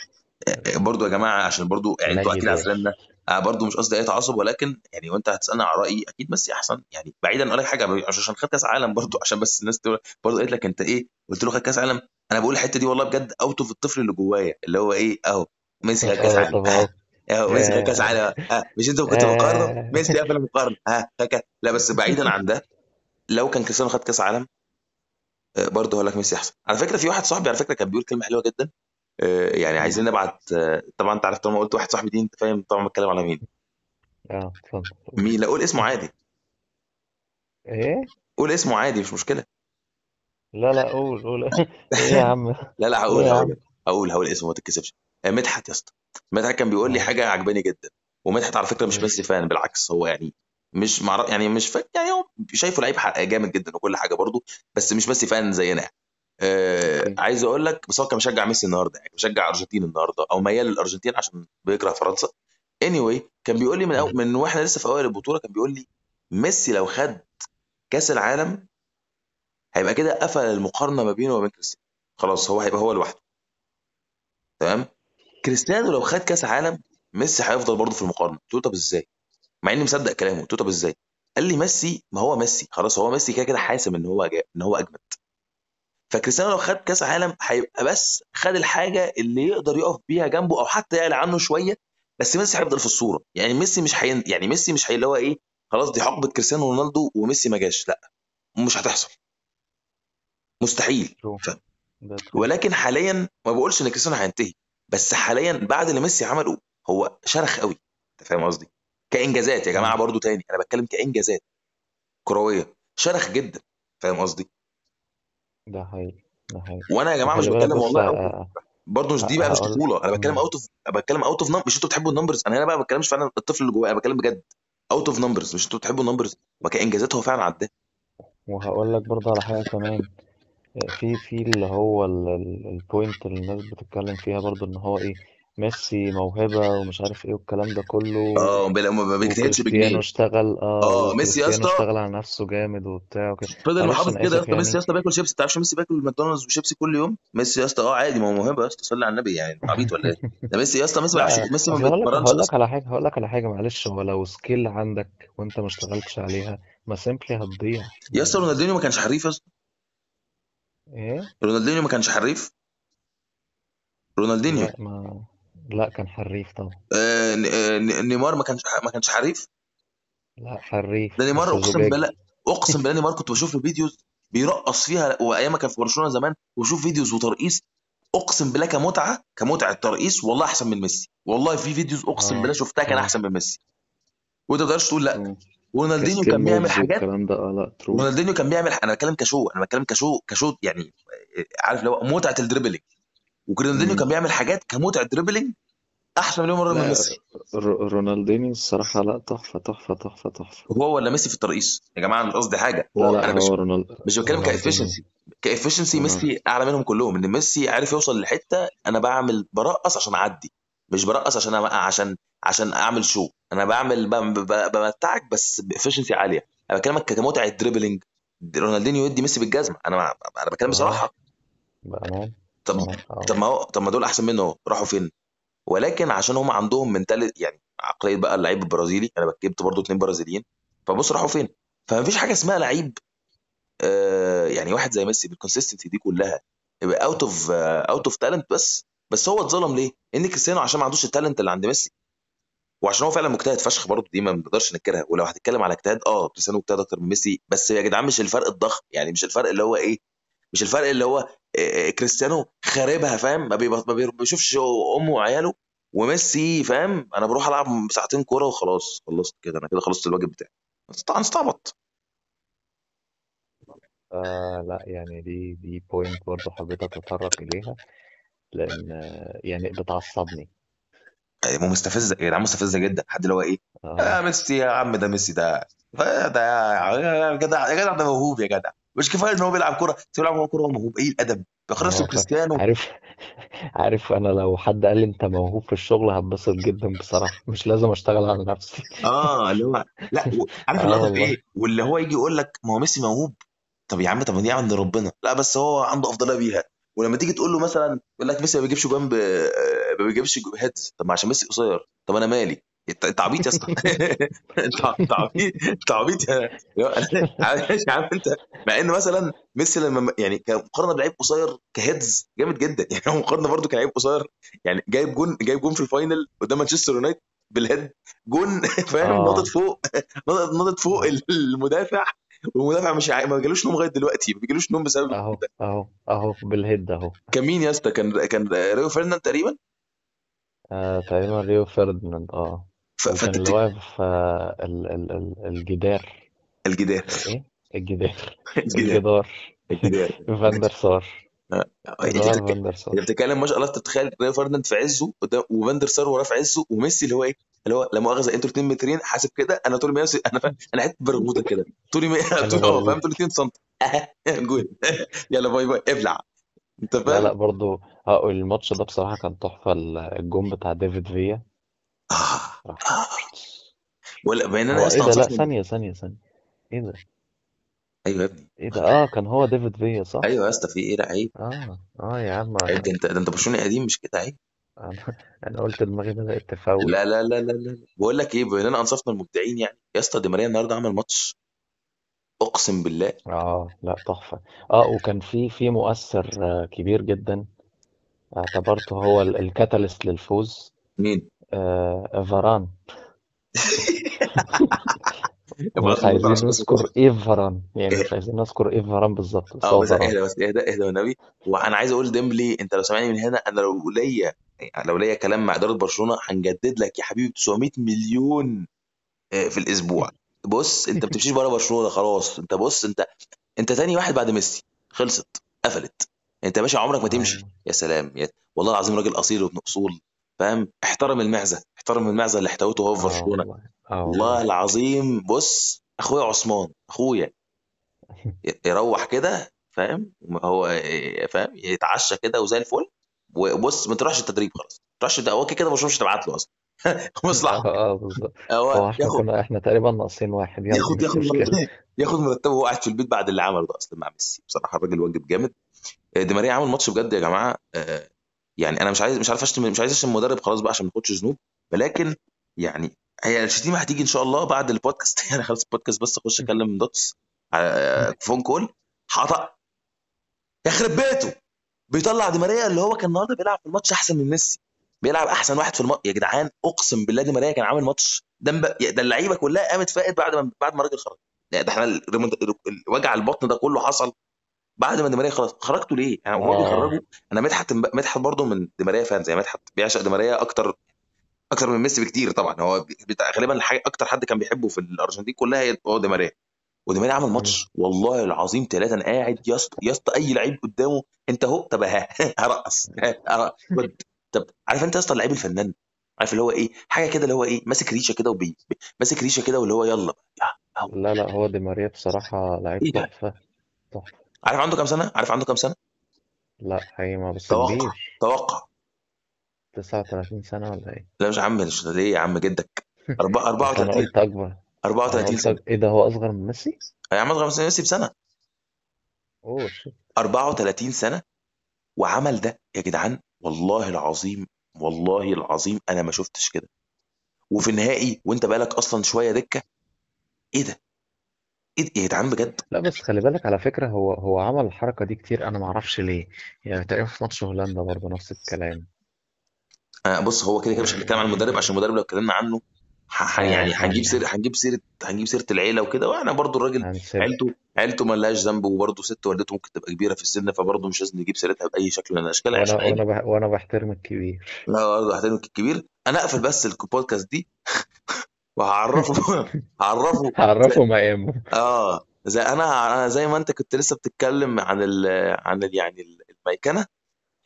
آه، برضو يا جماعة عشان برضو يعني أنتوا أكيد جدال عارفين آه برضو مش قصدي أي تعصب ولكن يعني وأنت هتسالني على رأيي أكيد ميسي أحسن. يعني بعيدا أقول لك حاجة مش عشان خد كأس عالم برضو عشان بس الناس تقول برضو قالت لك أنت إيه قلت له خد كأس عالم. أنا بقول الحتة دي والله بجد out of الطفل اللي جوايا اللي هو إيه أهو ميسي خد كأس آه عالم. أهو. ميسي خد كأس آه. عالم. ها مش أنتوا كنتوا بتقارنوا آه ميسي قفل المقارنة. ها خد كاس لا بس بعيدا عن ده لو كان كريستيانو خد كاس عالم آه، برضه هقول لك ميسي أحسن. على فكرة في واحد صاحبي على فكرة كان بيقول كلمة حلوة جدا آه، يعني. عايزين نبعت آه، طبعا أنت عارف طالما قلت واحد صاحبي دي أنت فاهم طبعا بتكلم على مين. آه اتفضل. مين؟ لا قول اسمه عادي. إيه؟ قول اسمه عادي مش مشكلة. لا لا قول قول. إيه يا عم؟ لا لا إيه هقول يا هقول. عم؟ هقول هقول اسمه ما تتكسفش. مدحت يا اسطى. مدحت كان بيقول لي حاجة عجباني جدا. ومدحت على فكرة مش ميسي فان بالعكس هو يعني مش مع يعني مش فا... يعني هو شايفه لعيب جامد جدا وكل حاجة برضه بس مش ميسي fan زينا. يعني. آه okay عايز أقول لك بس هو كان مشجع ميسي النهارده يعني مشجع أرجنتين النهارده أو ميال للأرجنتين عشان بيكره فرنسا. Anyway كان بيقول لي من أو... من وإحنا لسه في أوائل البطولة كان بيقول لي ميسي لو خد كأس العالم هيبقى كده قفل المقارنة ما بينه وبين كريستيانو. خلاص هو هيبقى هو لوحده. تمام؟ كريستيانو لو خد كأس عالم ميسي هيفضل برضه في المقارنة. قلت له طب إزاي؟ مع إني مصدق كلامه. قلت له طب إزاي؟ قال لي ميسي ما هو ميسي. خلاص هو ميسي كده كده حاسم إن هو جا... إن هو أجمد. فكريستيانو لو خد كأس عالم هيبقى بس خد الحاجة اللي يقدر يقف بيها جنبه أو حتى يعلى عنه شوية بس ميسي هيفضل في الصورة. يعني ميسي مش حين... يعني ميسي مش اللي هو إيه خلاص دي حقبة كريستيانو رونالدو وميسي ما جاش. لأ مش هتحصل. مستحيل. ف... ولكن حاليا ما بقولش إن كريستيانو هينتهي بس حاليا بعد اللي ميسي عمله هو شرخ قوي. أنت فاهم قصدي؟ كإنجازات يا جماعة. برضو تاني. أنا بتكلم كإنجازات. كروية. شرخ جدا. فاهم قصدي؟ ده حقيقي. ده حقيقي. وأنا يا جماعة مش بتكلم والله ه- out ه- برضه مش دي بقى مش هقول طفولة. أنا بتكلم. out of بتكلم out of number مش أنتوا بتحبوا ال numbers أنا هنا بقى ما بتكلمش فعلا الطفل اللي جوايا أنا بتكلم بجد. out of numbers مش أنتوا بتحبوا ال numbers وكانجازات هو فعلا عداه. وهقول لك برضه على حاجة كمان. في في اللي هو ال point اللي الناس بتتكلم فيها برضه إن هو إيه؟ ميسي موهبة ومش عارف إيه والكلام ده كله آه بلا- ما بيجتهدش وكريستيانو بجنيه اشتغل آه آه ميسي يا وكريستيانو اسطى. اشتغل على نفسه جامد وبتاع وكده. فضل معلش محافظ أنا كده يا اسف اسطى ميسي يا يعني؟ اسطى بياكل شيبسي. تعرفش ميسي بياكل ماكدونالدز وشيبسي كل يوم؟ ميسي يا اسطى آه عادي. ما هو موهبة يا اسطى. صلي على النبي يعني. عبيط ولا إيه؟ ده ميسي يا اسطى ميسي ما لا بيلعبش ميسي ما أصل هقول لك بيتمرنش هقول لك أصلا. على حاجة هقول لك على حاجة معلش. هو لو skill عندك وأنت ما اشتغلتش عليها ما simply هتضيع يا اسطى يعني. رونالدينيو ما كانش حريف يا اسطى. إيه؟ رونالدينيو ما كانش حريف. رونالدينيو. لا ما لا كان حريف طبعا. آه ن- آه نيمار ما كانش ما كانش حريف؟ لا حريف. ده نيمار بس أقسم بالله أقسم بالله نيمار كنت بشوف له videos بيرقص فيها وأيام ما كان في برشلونة زمان وشوف videos وترقيص أقسم بالله كمتعة كمتعة ترقيص والله أحسن من ميسي. والله في videos أقسم بالله آه شفتها كان آه. أحسن من ميسي. وأنت ما تقدرش تقول لا. ورونالدينيو ك skill كان بيعمل moves حاجات والكلام ده آه لا true رونالدينيو كان بيعمل أنا بتكلم ك show أنا بتكلم ك show ك show يعني عارف اللي هو متعة ال dribbling. مم. كان بيعمل حاجات كمتعة dribbling أحسن مليون مره من ميسي. رونالدينيو الصراحة لا تحفة تحفة تحفة تحفة. هو ولا ميسي في الترقيص؟ يا جماعة مش قصدي حاجة. لا هو لا أنا مش هو رونالد مش بتكلم ك efficiency ك efficiency رونالد ميسي أعلى منهم كلهم. إن ميسي عارف يوصل لحتة أنا بعمل برقص عشان أعدي. مش برقص عشان عشان عشان أعمل show أنا بعمل بمتعك بس ب efficiency عالية. أنا بكلمك كمتعة dribbling. رونالدينيو يدي ميسي بالجزمة. أنا أنا بتكلم آه. بصراحة. طب آه طب آه ما هو طب ما دول أحسن منه راحوا فين؟ ولكن عشان هم عندهم mentality يعني عقلية بقى اللعيب البرازيلي أنا جبت برضو اتنين برازيليين فبص راحوا فين؟ فما فيش حاجة اسمها لعيب آه يعني واحد زي ميسي بال consistency دي كلها يبقى out of out of talent بس بس هو اتظلم ليه؟ إن كريستيانو عشان ما عندوش ال talent اللي عند ميسي. وعشان هو فعلا مجتهد فشخ برضه دي ما نقدرش ننكرها. ولو هتتكلم على اجتهاد آه كريستيانو مجتهد أكتر من ميسي بس يا جدعان مش الفرق الضخم يعني مش الفرق اللي هو إيه مش الفرق اللي هو كريستيانو خاربها فاهم؟ ما بيشوفش أمه وعياله وميسي فاهم؟ أنا بروح ألعب ساعتين كورة وخلاص خلصت كده أنا كده خلصت الواجب بتاعي. طبعا استعبط. آه لا يعني دي دي point برضه حبيت أتطرق إليها لأن آه، يعني بتعصبني. يعني مستفزه يا جدعان مستفزه جدا. حد اللي هو إيه؟ آه. يا ميسي يا عم ده ميسي ده. ده ده يا جدع يا جدع ده موهوب يا جدع. مش كفاية إن هو بيلعب كورة بيلعب كورة وهو موهوب إيه الأدب؟ آه ف... كريستيانو. عارف عارف أنا لو حد قال لي أنت موهوب في الشغل هتبسط جدا بصراحة مش لازم أشتغل على نفسي. آه اللي هو لا و- عارف آه في والله. إيه؟ واللي هو يجي يقول لك ما هو ميسي موهوب. طب يا عم طب دي عند ربنا. لا بس هو عنده أفضلية بيها. ولما تيجي تقول له مثلا يقول لك ميسي ما بيجيبش جوان ب... آه، ما بيجيبش heads طب ما عشان ميسي قصير. طب أنا مالي؟ انت عبيط يا اسطى. انت عبيط انت عبيط يا يا- عارف انت؟ مع إن مثلا ميسي لما يعني كمقارنه بلعيب قصير ك heads جامد جدا. يعني هو مقارنة برضه كلاعب قصير. يعني جايب جون جايب جون في ال final قدام مانشستر يونايتد بال head. جون فاهم؟ ناطط آه فوق ناطط فوق آه. المدافع. والمدافع مش عا- ما جالوش نوم لغاية دلوقتي ما بيجيلوش نوم بسبب أهو ده. أهو أهو بال head أهو. كان مين يا اسطى؟ كان كان ريو فرديناند تقريبا؟ آه تقريبا ريو فرديناند آه. وكان اللي واقف آه ال ال ال الجدار. الجدار. إيه؟ الجدار. الجدار. الجدار. الجدار. فاندر سار آه. اللي انت هو بتتكلم فاندر انت سار بتتكلم ما شاء الله أنت تتخيل فerdinand في عزه قدام وفاندر سار وراه في عزه وميسي اللي هو إيه؟ اللي هو لا مؤاخذه أنتوا 2 مترين حاسب كده أنا طولي 100 أنا فاهم أنا حتة برغوثه كده. طولي 100 أنا طولي آه فاهم طولي 2 سم جول. يلا باي باي. ابلع. أنت لا لا فاهم؟ برضو آه الماتش ده بصراحة كان تحفة ال- الجون بتاع ديفيد فيا. آه. ولا بيننا هو يا إيه اسطى ده؟ لا ثانية ثانية ثانية. إيه ده؟ أيوه يا ابني. إيه ده؟ آه كان هو ديفيد فيا صح؟ أيوه يا اسطى في إيه لا عيب. آه آه يا عم. عيب ده أنا أنت ده أنت برشلوني قديم مش كده؟ عيب. أنا, أنا قلت دماغي بدأت تفوت لا لا لا لا لا. بقول لك إيه بما إننا أنصفنا المبدعين يعني يا اسطى دي ماريا النهارده عمل ماتش أقسم بالله. آه لا تحفة. آه وكان في في مؤثر آه كبير جدا اعتبرته هو ال- الكاتاليست للفوز. مين؟ آه فاران. له نقطة عايزين بس نذكر إيه فران يعني مش عايزين نذكر إيه فران بالظبط آه بس اهدى بس اهدى اهدى والنبي وأنا عايز أقول ديمبلي أنت لو سامعني من هنا أنا لو ليا يعني لو ليا كلام مع إدارة برشلونة هنجدد لك يا حبيبي 900 مليون آه، في الأسبوع. بص أنت ما بتمشيش بره برشلونة خلاص. أنت بص أنت أنت تاني واحد بعد ميسي. خلصت قفلت. أنت يا باشا عمرك ما تمشي. آه يا سلام يا والله العظيم راجل أصيل وابن أصول. فاهم؟ احترم المعزة احترم المعزة اللي احتوته هو في آه برشلونة. والله آه والله. العظيم بص أخويا عثمان أخويا. يروح كده فاهم؟ هو فاهم؟ يتعشى كده وزي الفل. وبص ما تروحش التدريب خلاص. ما تروحش ده هو كده برشلونه مش هتبعت له أصلا. مصلحة. آه بالظبط هو إحنا ياخد كنا إحنا تقريبا ناقصين واحد. يلا ياخد مش ياخد مشكلة. مرتبه ياخد مرتبه وهو قاعد في البيت بعد اللي عمله ده أصلا مع ميسي. بصراحة الراجل واجب جامد. آه، دي ماريا عمل ماتش بجد يا جماعة. آه، يعني أنا مش عايز مش عارف اشتم مش عايز أشتم المدرب خلاص بقى عشان ما ناخدش ذنوب ولكن يعني هي الشتيمة هتيجي إن شاء الله بعد البودكاست. يعني خلص البودكاست بس أخش أكلم دوتس على phone call حطأ يخرب بيته. بيطلع دي ماريا اللي هو كان النهارده بيلعب في الماتش أحسن من ميسي. بيلعب أحسن واحد في الماتش يا جدعان أقسم بالله دي ماريا كان عامل ماتش ده. ده اللعيبة كلها قامت فاقت بعد ما بعد ما الراجل خرج. يعني ده إحنا وجع البطن ده كله حصل. بعد ما دي ماريا خلاص خرجتوا ليه؟ يعني وهو آه. بيخرجوا أنا مدحت مدحت برضه من دي ماريا فان زي مدحت بيعشق دي ماريا أكتر أكتر من ميسي بكتير طبعا. هو بتاع غالبا أكتر حد كان بيحبه في الأرجنتين كلها هو دي ماريا ودي ماريا عمل. ماتش والله العظيم ثلاثة أنا قاعد يا اسطى يا اسطى أي لعيب قدامه أنت أهو طب ها هرقص. طب عارف أنت يا اسطى اللعيب الفنان؟ عارف اللي هو إيه؟ حاجة كده اللي هو إيه؟ ماسك ريشة كده وبي ماسك ريشة كده واللي هو يلا. لا لا هو دي ماريا بصراحة لعيب ده؟ تحفة تحفة. عارف عنده كام سنة؟ عارف عنده كام سنة؟ لا حقيقي ما بس توقع كبير توقع. 39 سنة ولا إيه؟ لا مش يا عم مش ليه يا عم جدك؟ أربعة- بس أنا 34 قلت أكبر. أنا 34 قلت سنة. أك... إيه ده هو أصغر من ميسي؟ يا عم أصغر من ميسي بسنة. أوه شيت. 34 سنة. وعمل ده يا جدعان والله العظيم والله العظيم أنا ما شفتش كده. وفي النهائي وأنت بقالك أصلا شوية دكة إيه ده؟ إيه ده يا جدعان بجد؟ لا بس خلي بالك على فكرة هو هو عمل الحركة دي كتير أنا ما أعرفش ليه. يعني تقريبا في ماتش هولندا برضه نفس الكلام. آه بص هو كده كده مش هنتكلم عن المدرب. عشان المدرب لو اتكلمنا عنه ح- ح- آه يعني هنجيب هن... سيره هنجيب سيرة هنجيب سيرة العيلة وكده. وأنا برضو الراجل هنسيب عيلته عيلته ما لهاش ذنب وبرضه ست والدته ممكن تبقى كبيرة في السن فبرضه مش لازم نجيب سيرتها بأي شكل من الأشكال وأنا عشان عيب. وأنا بح... وأنا بحترم الكبير. لا برضه هحترمك الكبير. أنا أقفل بس البودكاست دي. وهعرفه. هعرفه. هعرفه مقامه. آه. زي أنا أنا زي ما أنت كنت لسه بتتكلم عن ال عن ال يعني ال- الميكنه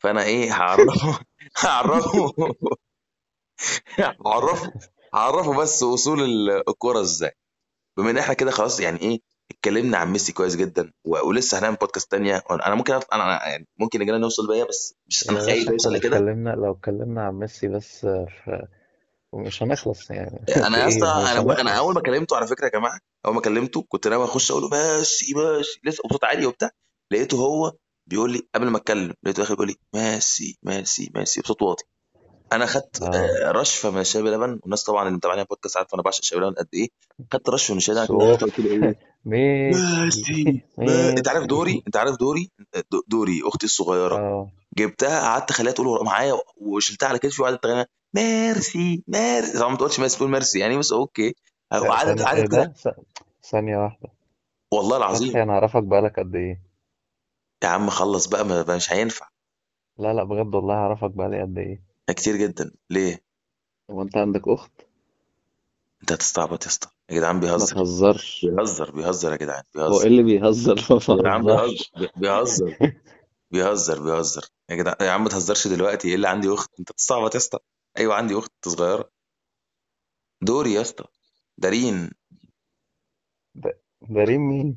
فأنا إيه هعرفه. هعرفه. هعرفه. هعرفه بس أصول ال- الكورة إزاي. بما إن إحنا كده خلاص يعني إيه اتكلمنا عن ميسي كويس جدا و- ولسه هنعمل بودكاست تانية. أنا ممكن أط- أنا أنا يعني ممكن نجينا نوصل بيها بس مش أنا خايف لو لكده. اتكلمنا لو اتكلمنا عن ميسي بس ف... ومش هنخلص يعني. أنا في يا اسطى إيه مش أنا أنا أول ما كلمته على فكرة يا جماعة أول ما كلمته كنت ناوي أخش أقول له ماشي ماشي. لسه بصوت عالي وبتاع. لقيته هو بيقول لي قبل ما أتكلم لقيته اخر بيقول لي ماشي ماشي ماشي. بصوت واطي. أنا خدت آه. آه، رشفه من الشاي بلبن. والناس طبعا اللي متابعين البودكاست عارفة أنا بعشق الشاي بلبن قد إيه. خدت رشفه من الشاي ده قلت له إيه. أنت عارف دوري؟ أنت عارف دوري؟ دو- دوري أختي الصغيرة. آه. جبتها قعدت اخليها تقول معايا وشلتها على كتفي وقعدت تغني. ميسي ميسي. طبعا ما تقولش ميسي تقول ميسي. يعني بس okay. وقعدت ثانية قعدت كده. ثانية واحدة. والله العظيم. فتحي أنا أعرفك بقالك قد إيه؟ يا عم خلص بقى ما ما- مش هينفع. لا لا بجد والله أعرفك بقالي قد إيه. كتير جدا. ليه؟ هو أنت عندك أخت؟ أنت هتستعبط يا اسطى. يا جدعان ما بيهزر. تهزرش. بيهزر بيهزر يا جدعان. هو إيه بيهزر اللي بيهزر؟ ما يا جدعان بيهزر. بهزرش بي- بيهزر. بيهزر بيهزر. يا جدعان يا عم ما تهزرش دلوقتي. إيه اللي عندي أخت؟ أنت بتستعبط يا اسطى. أيوه عندي أخت صغيرة. دوري يا اسطى. دارين. ده ده ريم مين؟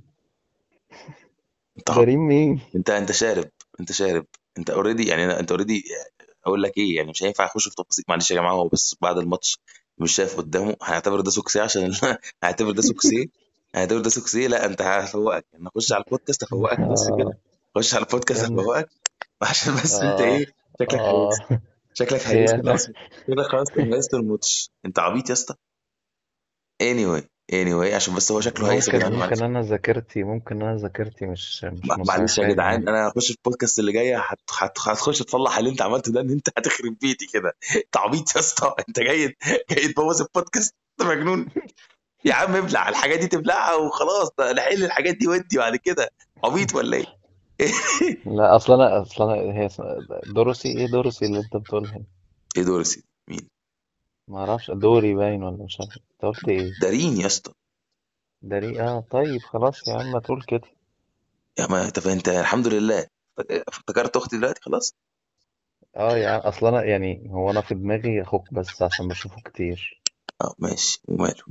انت ده عبيط ريم مين؟ أنت أنت شارب أنت شارب. أنت already يعني أنا- أنت already أقول لك إيه يعني مش هينفع أخش في تفاصيل. معلش يا جماعة هو بس بعد الماتش مش شايف قدامه. هنعتبر ده سوكسي عشان هنعتبر ده سوكسي. هنعتبر ده سوكسي. لا أنت هفوقك. يعني أخش على البودكاست أفوقك بس كده. آه. خش على البودكاست يا ابني أفوقك. عشان بس أنت آه. إيه شكلك آه. هيست شكلك هي هيست أنا خلاص كده خلاص هيست الماتش. انت عبيط يا اسطى. anyway anyway عشان بس هو شكله هيست يا ممكن جدعان معلش ممكن أنا ذاكرتي ممكن أنا ذاكرتي مش مش معلش يا مسامحاني جدعان يعني أنا هخش في البودكاست اللي جاي هت... هت... هتخش تصلح اللي أنت عملته ده إن أنت هتخرب بيتي كده. أنت عبيط يا اسطى. أنت جاي جاي تبوظ البودكاست؟ أنت مجنون. يا عم ابلع الحاجات دي تبلعها وخلاص ده نحل الحاجات دي ودي بعد كده. عبيط ولا إيه؟ لا أصلا أنا أصلا هي اسمها- دورسي إيه دورسي اللي أنت بتقولها؟ إيه دورسي مين؟ ما أعرفش دوري باين ولا مش عارف. أنت قلت إيه؟ دارين يا اسطى. داري آه طيب خلاص يا عم ما تقول كده. يا ما انت أنت الحمد لله. افتكرت أختي دلوقتي؟ خلاص. آه يا عم أصلا أنا يعني هو أنا في دماغي أخوك بس عشان بشوفه كتير. آه ماشي. وماله.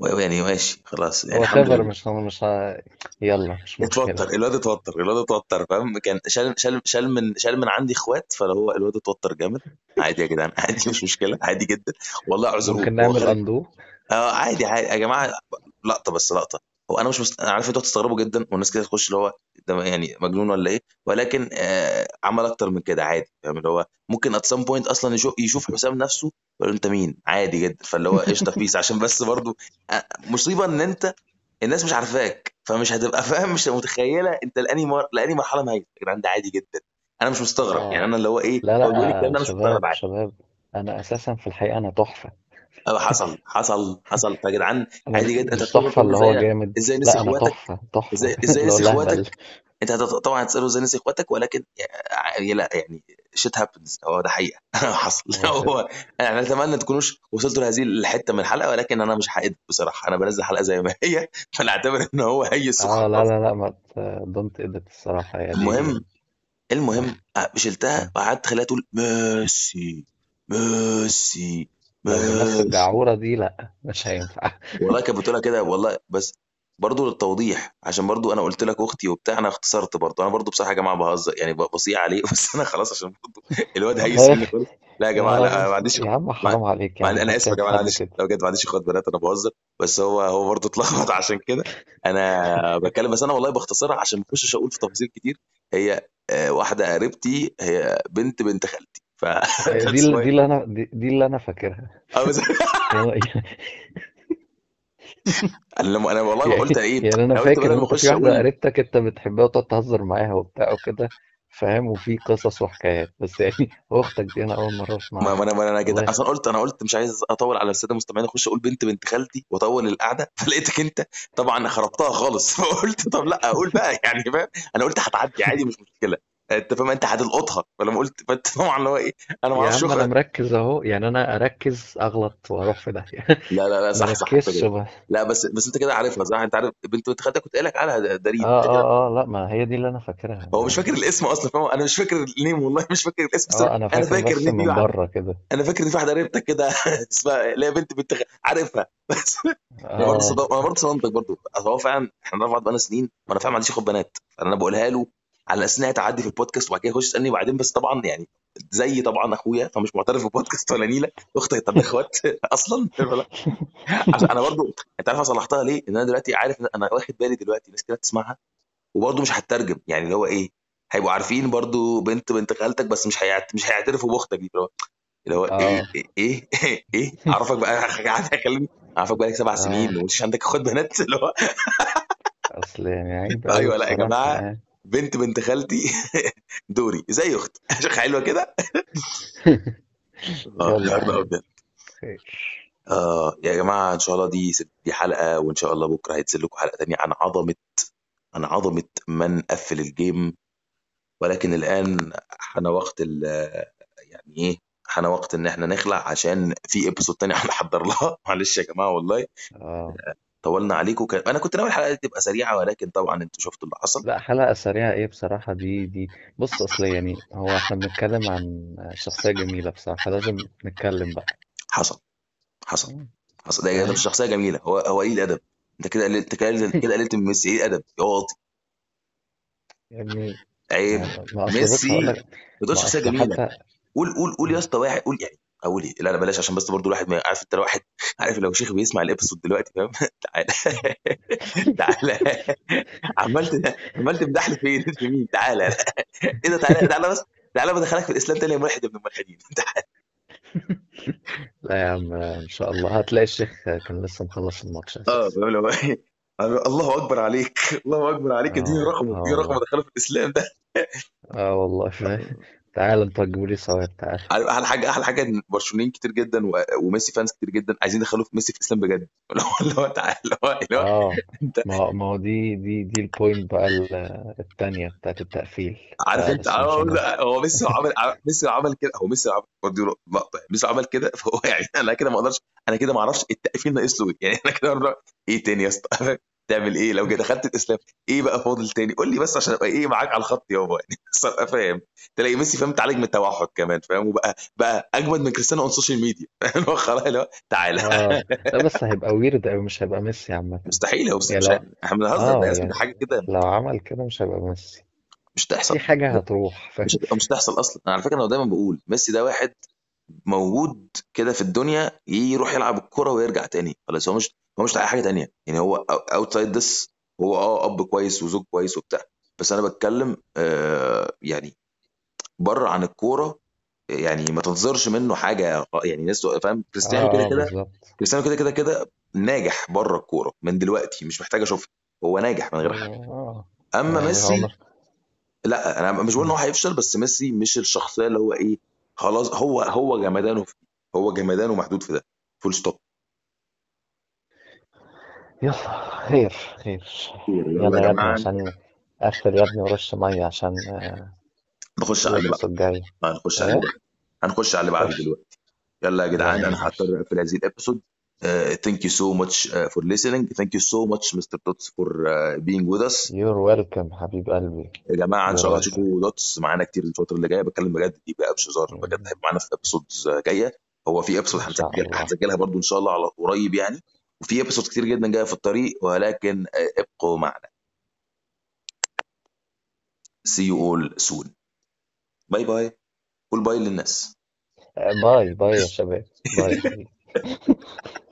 يعني ماشي. خلاص يعني الحمد ايفر لله. مش مش ه... يلا مش مشكلة. اتوتر. الواد اتوتر. الواد اتوتر فاهم؟ كان شال شال شال من شال من عندي اخوات فهو الواد اتوتر جامد. عادي يا جدعان. عادي مش مشكلة. عادي جدا. والله اعذروه ممكن هو نعمل خارج اندو آه عادي عادي. يا جماعة لقطة بس لقطة. هو أنا مش مست... أنا عارف أنتوا هتستغربوا جدا والناس كده تخش اللي هو ده يعني مجنون ولا إيه؟ ولكن آه عمل أكتر من كده عادي. فاهم؟ اللي هو ممكن ات سام بوينت أصلا يشوف يشوف حسام نفسه يقول له انت مين؟ عادي جدا. فاللي هو قشطة بيس عشان بس برضو آه مصيبة إن أنت الناس مش عارفاك. فمش هتبقى فاهم؟ مش متخيلة أنت لأني مر... لأني مرحلة مهيئه يا جدعان ده عادي جدا. أنا مش مستغرب. يعني آه أنا اللي هو إيه لا هو بيقول لي الكلام لا ده مش مستغرب شباب عادي. شباب أنا أساسا في الحقيقة أنا تحفة. أه حصل حصل حصل. فيا جدعان أنا عادي جدا أنت مش تحفة اللي هو جامد. إزاي نسي أنا إخواتك؟ تحفة تحفة. إزاي إزاي اللي هو نسي إخواتك؟ أنت طبعا هتسأله إزاي نسي إخواتك ولكن يعني لا يعني shit happens هو ده حقيقة. حصل. هو يعني أتمنى تكونوش وصلتوا لهذه الحتة من الحلقة ولكن أنا مش هعد بصراحة. أنا بنزل حلقة زي ما هي فنعتبر إن هو هيس آه لا لا لا ما don't edit الصراحة. يا المهم المهم آه آه، شلتها آه وقعدت خليها تقول ميسي ميسي بنفس ميسي الجعورة دي لا مش هينفع. والله كانت بتقولها كده والله بس برضو للتوضيح عشان برضو أنا قلت لك أختي وبتاع أنا اختصرت برضو. أنا برضو بصراحة يا جماعة بهزر يعني بصيع عليه بس أنا خلاص عشان برضو الواد هيس مني خالص لا يا جماعة لا ما عنديش يا عم حرام عليك يا عم أنا آسف يا جماعة معلش لو بجد ما عنديش إخوات بنات أنا بهزر بس هو هو برضو اتلخبط عشان كده. أنا بتكلم بس أنا والله بختصرها عشان ما أخشش أقول في تفاصيل كتير هي آه، واحدة قريبتي هي بنت بنت خالتي. ف هي دي اللي دي اللي أنا دي, دي اللي أنا فاكرها. بس يعني أنا لما أنا والله قلت إيه يعني أنا قلت فاكر بدل ان في واحدة أقول قريبتك أنت بتحبها وتقعد تهزر معاها وبتاع وكده فاهم؟ وفي قصص وحكايات. بس يعني أختك دي أنا أول مرة ما أسمعها. ما أنا ما أنا كده. أصلا قلت أنا قلت مش عايز أطول على السادة المستمعين أخش أقول بنت بنت خالتي وأطول القعدة. فلقيتك أنت طبعا خربتها خالص. فقلت طب لأ أقول بقى يعني فاهم؟ أنا قلت هتعدي عادي مش مشكلة. انت فاهم انت هتلقطها فلما قلت فانت طبعا اللي هو إيه أنا ما يا أعرفش عم أنا مركز اهو. يعني أنا اركز اغلط وأروح في داهيه لا لا لا صح صح كده. لا بس بس انت كده عارفها صح؟ انت عارف بنت بنت خالتك كنت قايل لك عليها دارين آه آه آه لا ما هي دي اللي أنا فاكرها. هو مش فاكر الاسم أصلا فاهم؟ أنا مش فاكر النيم والله مش فاكر الاسم بس آه أنا أنا فاكر فاكر بس ان في من واحدة بره كده. أنا فاكر ان في واحدة قريبتك كده اسمها اللي هي بنت بنت خ- عارفها. بس أنا برضه آه. أنا برضه صدمتك برضه. أصل هو فعلا إحنا نعرف بعض بقالنا سنين وأنا فعلا ما عنديش اخوات بنات. فانا بقولها له على أساس انها تعدي في البودكاست وبعد كده يخش يسألني بعدين بس طبعا يعني زي طبعا أخويا فمش معترف بالبودكاست ولا نيلة. أختك طب إخوات أصلا؟ عشان أنا برضه أنت عارف صلحتها ليه؟ إن أنا دلوقتي عارف أنا واخد بالي دلوقتي ناس كده تسمعها وبرضه مش هترجم يعني اللي هو إيه هيبقوا عارفين برضه بنت بنت خالتك بس مش هيعت... مش هيعترفوا بأختك دي. اللي هو هو إيه إيه إيه, إيه؟ أعرفك بقى قاعد هيكلمني أعرفك بقالك سبع آه. سنين ومش عندك اخوات بنات. اللي هو أصل يعني أيوه لا يا جماعة. يعني. بنت بنت خالتي. دوري. زي أخت؟ حلوة كده؟ نهار عم أبيض. آه يا جماعة إن شاء الله دي دي حلقة وإن شاء الله بكرة هينزل لكم حلقة تانية. عن عظمه عن عظمة من قفل ال game. ولكن الآن حان وقت ال يعني إيه؟ حان وقت إن إحنا نخلع عشان في episode تاني هنحضر لها. معلش يا جماعة والله. آه. طولنا عليكم. كان... أنا كنت ناوي الحلقة دي تبقى سريعة ولكن طبعا أنتوا شفتوا اللي حصل. لا حلقة سريعة إيه بصراحة؟ دي دي بص أصل يعني هو إحنا بنتكلم عن شخصية جميلة بصراحة لازم نتكلم بقى. حصل حصل. حصل. ده مش شخصية جميلة. هو هو قليل الأدب. أنت كده قللت كده قللت قللت من ميسي. إيه الأدب. يا واطي. يا ابني عيب. ميسي ما تقولش شخصيه جميلة. حتى قول قول قول يا اسطى واحد قول يعني أقول إيه؟ لا لا بلاش عشان بس برضو الواحد ما عارف انت لو واحد عارف لو شيخ بيسمع ال episode دلوقتي فاهم؟ تعالى تعالى عمال عمال تمدح فين في مين؟ تعالى إيه ده؟ تعالى تعالى بس تعالى بدخلك في الإسلام تاني يا ملحد ابن الملحدين. تعالى لا يا عم إن شاء الله. هتلاقي الشيخ كان لسه مخلص الماتش. آه الله أكبر عليك الله أكبر عليك. إديني آه رقم آه إديني رقم والله أدخله في الإسلام ده. آه والله فاهم. تعال انت تجيبولي ثواب تعال. أحلى حاجة أحلى حاجة إن برشلونيين كتير جدا و- وميسي فانز كتير جدا عايزين يدخلوا في ميسي في الاسلام بجد. اللي هو اللي هو تعالى اللي هو اللي هو آه. أنت ما ما هو دي دي دي ال point بقى ال- التانية بتاعت التقفيل. عارف تعال أنت هنخرج هو ميسي لو عمل ع- ميسي لو عمل كده هو ميسي لو عمل ميسي عمل كده فهو يعني أنا كده ما أقدرش أنا كده ما أعرفش التقفيل ناقص له إيه. يعني أنا كده إيه تاني يا اسطى. تعمل إيه؟ لو كده دخلت الإسلام إيه بقى فاضل تاني؟ قول لي بس عشان أبقى إيه معاك على الخط يابا يعني بس ابقى فاهم؟ تلاقي ميسي فاهم تعالج من التوحد كمان فاهم؟ وبقى بقى أجمد من كريستيانو on ال social media هو خلاص هو تعالى. آه. لا بس هيبقى ويرد أوي مش هيبقى ميسي عامة. مستحيل يعني مش لو إحنا بنهزر آه يا يعني حاجة كده. لو عمل كده مش هيبقى ميسي. مش في تحصل حاجة هتروح مش فاهم هتبقى مش تحصل أصلا. أنا على فكرة أنا دايما بقول ميسي ده واحد موجود كده في الدنيا يروح يلعب الكرة ويرجع تاني. خلاص هو مش هو مش لاقي حاجة تانية. يعني هو outside this هو آه أب كويس وزوج كويس وبتاع. بس أنا بتكلم آه يعني بره عن الكورة يعني ما تنتظرش منه حاجة يعني ناس فاهم؟ كريستيانو كده آه كده كريستيانو كده كده كده ناجح بره الكورة من دلوقتي مش محتاج أشوفه. هو ناجح من غير حاجة آه. أما يعني ميسي لا أنا مش بقول إن هو. هيفشل بس ميسي مش الشخصية اللي هو إيه خلاص هو هو جمدانه في هو جمدانه محدود في ده. full stop يلا خير خير. يلا يا ابني عشان اقفل يا ابني ورش مية عشان آه، نخش على اللي بعده هنخش على اللي إيه بعده هنخش على اللي بعده دلوقتي. يلا يا جدعان يلا أنا هضطر أقفل هذه ال episode thank you so much for listening. Thank you so much Mister دوتس for being with us. You're welcome حبيب قلبي. يا جماعة إن شاء الله تشوفوا دوتس معانا كتير الفترة اللي جاية. بتكلم بجد دي بقى مش هزار بجد مم. هيبقى معانا في episodes جاية. هو في episode إن شاء هنسجل الله. هنسجلها برضو إن شاء الله على قريب يعني. وفي episode كتير جدا جاية في الطريق ولكن آه، ابقوا معنا. See you all soon. Bye bye قول bye للناس. آه، bye bye يا شباب. Bye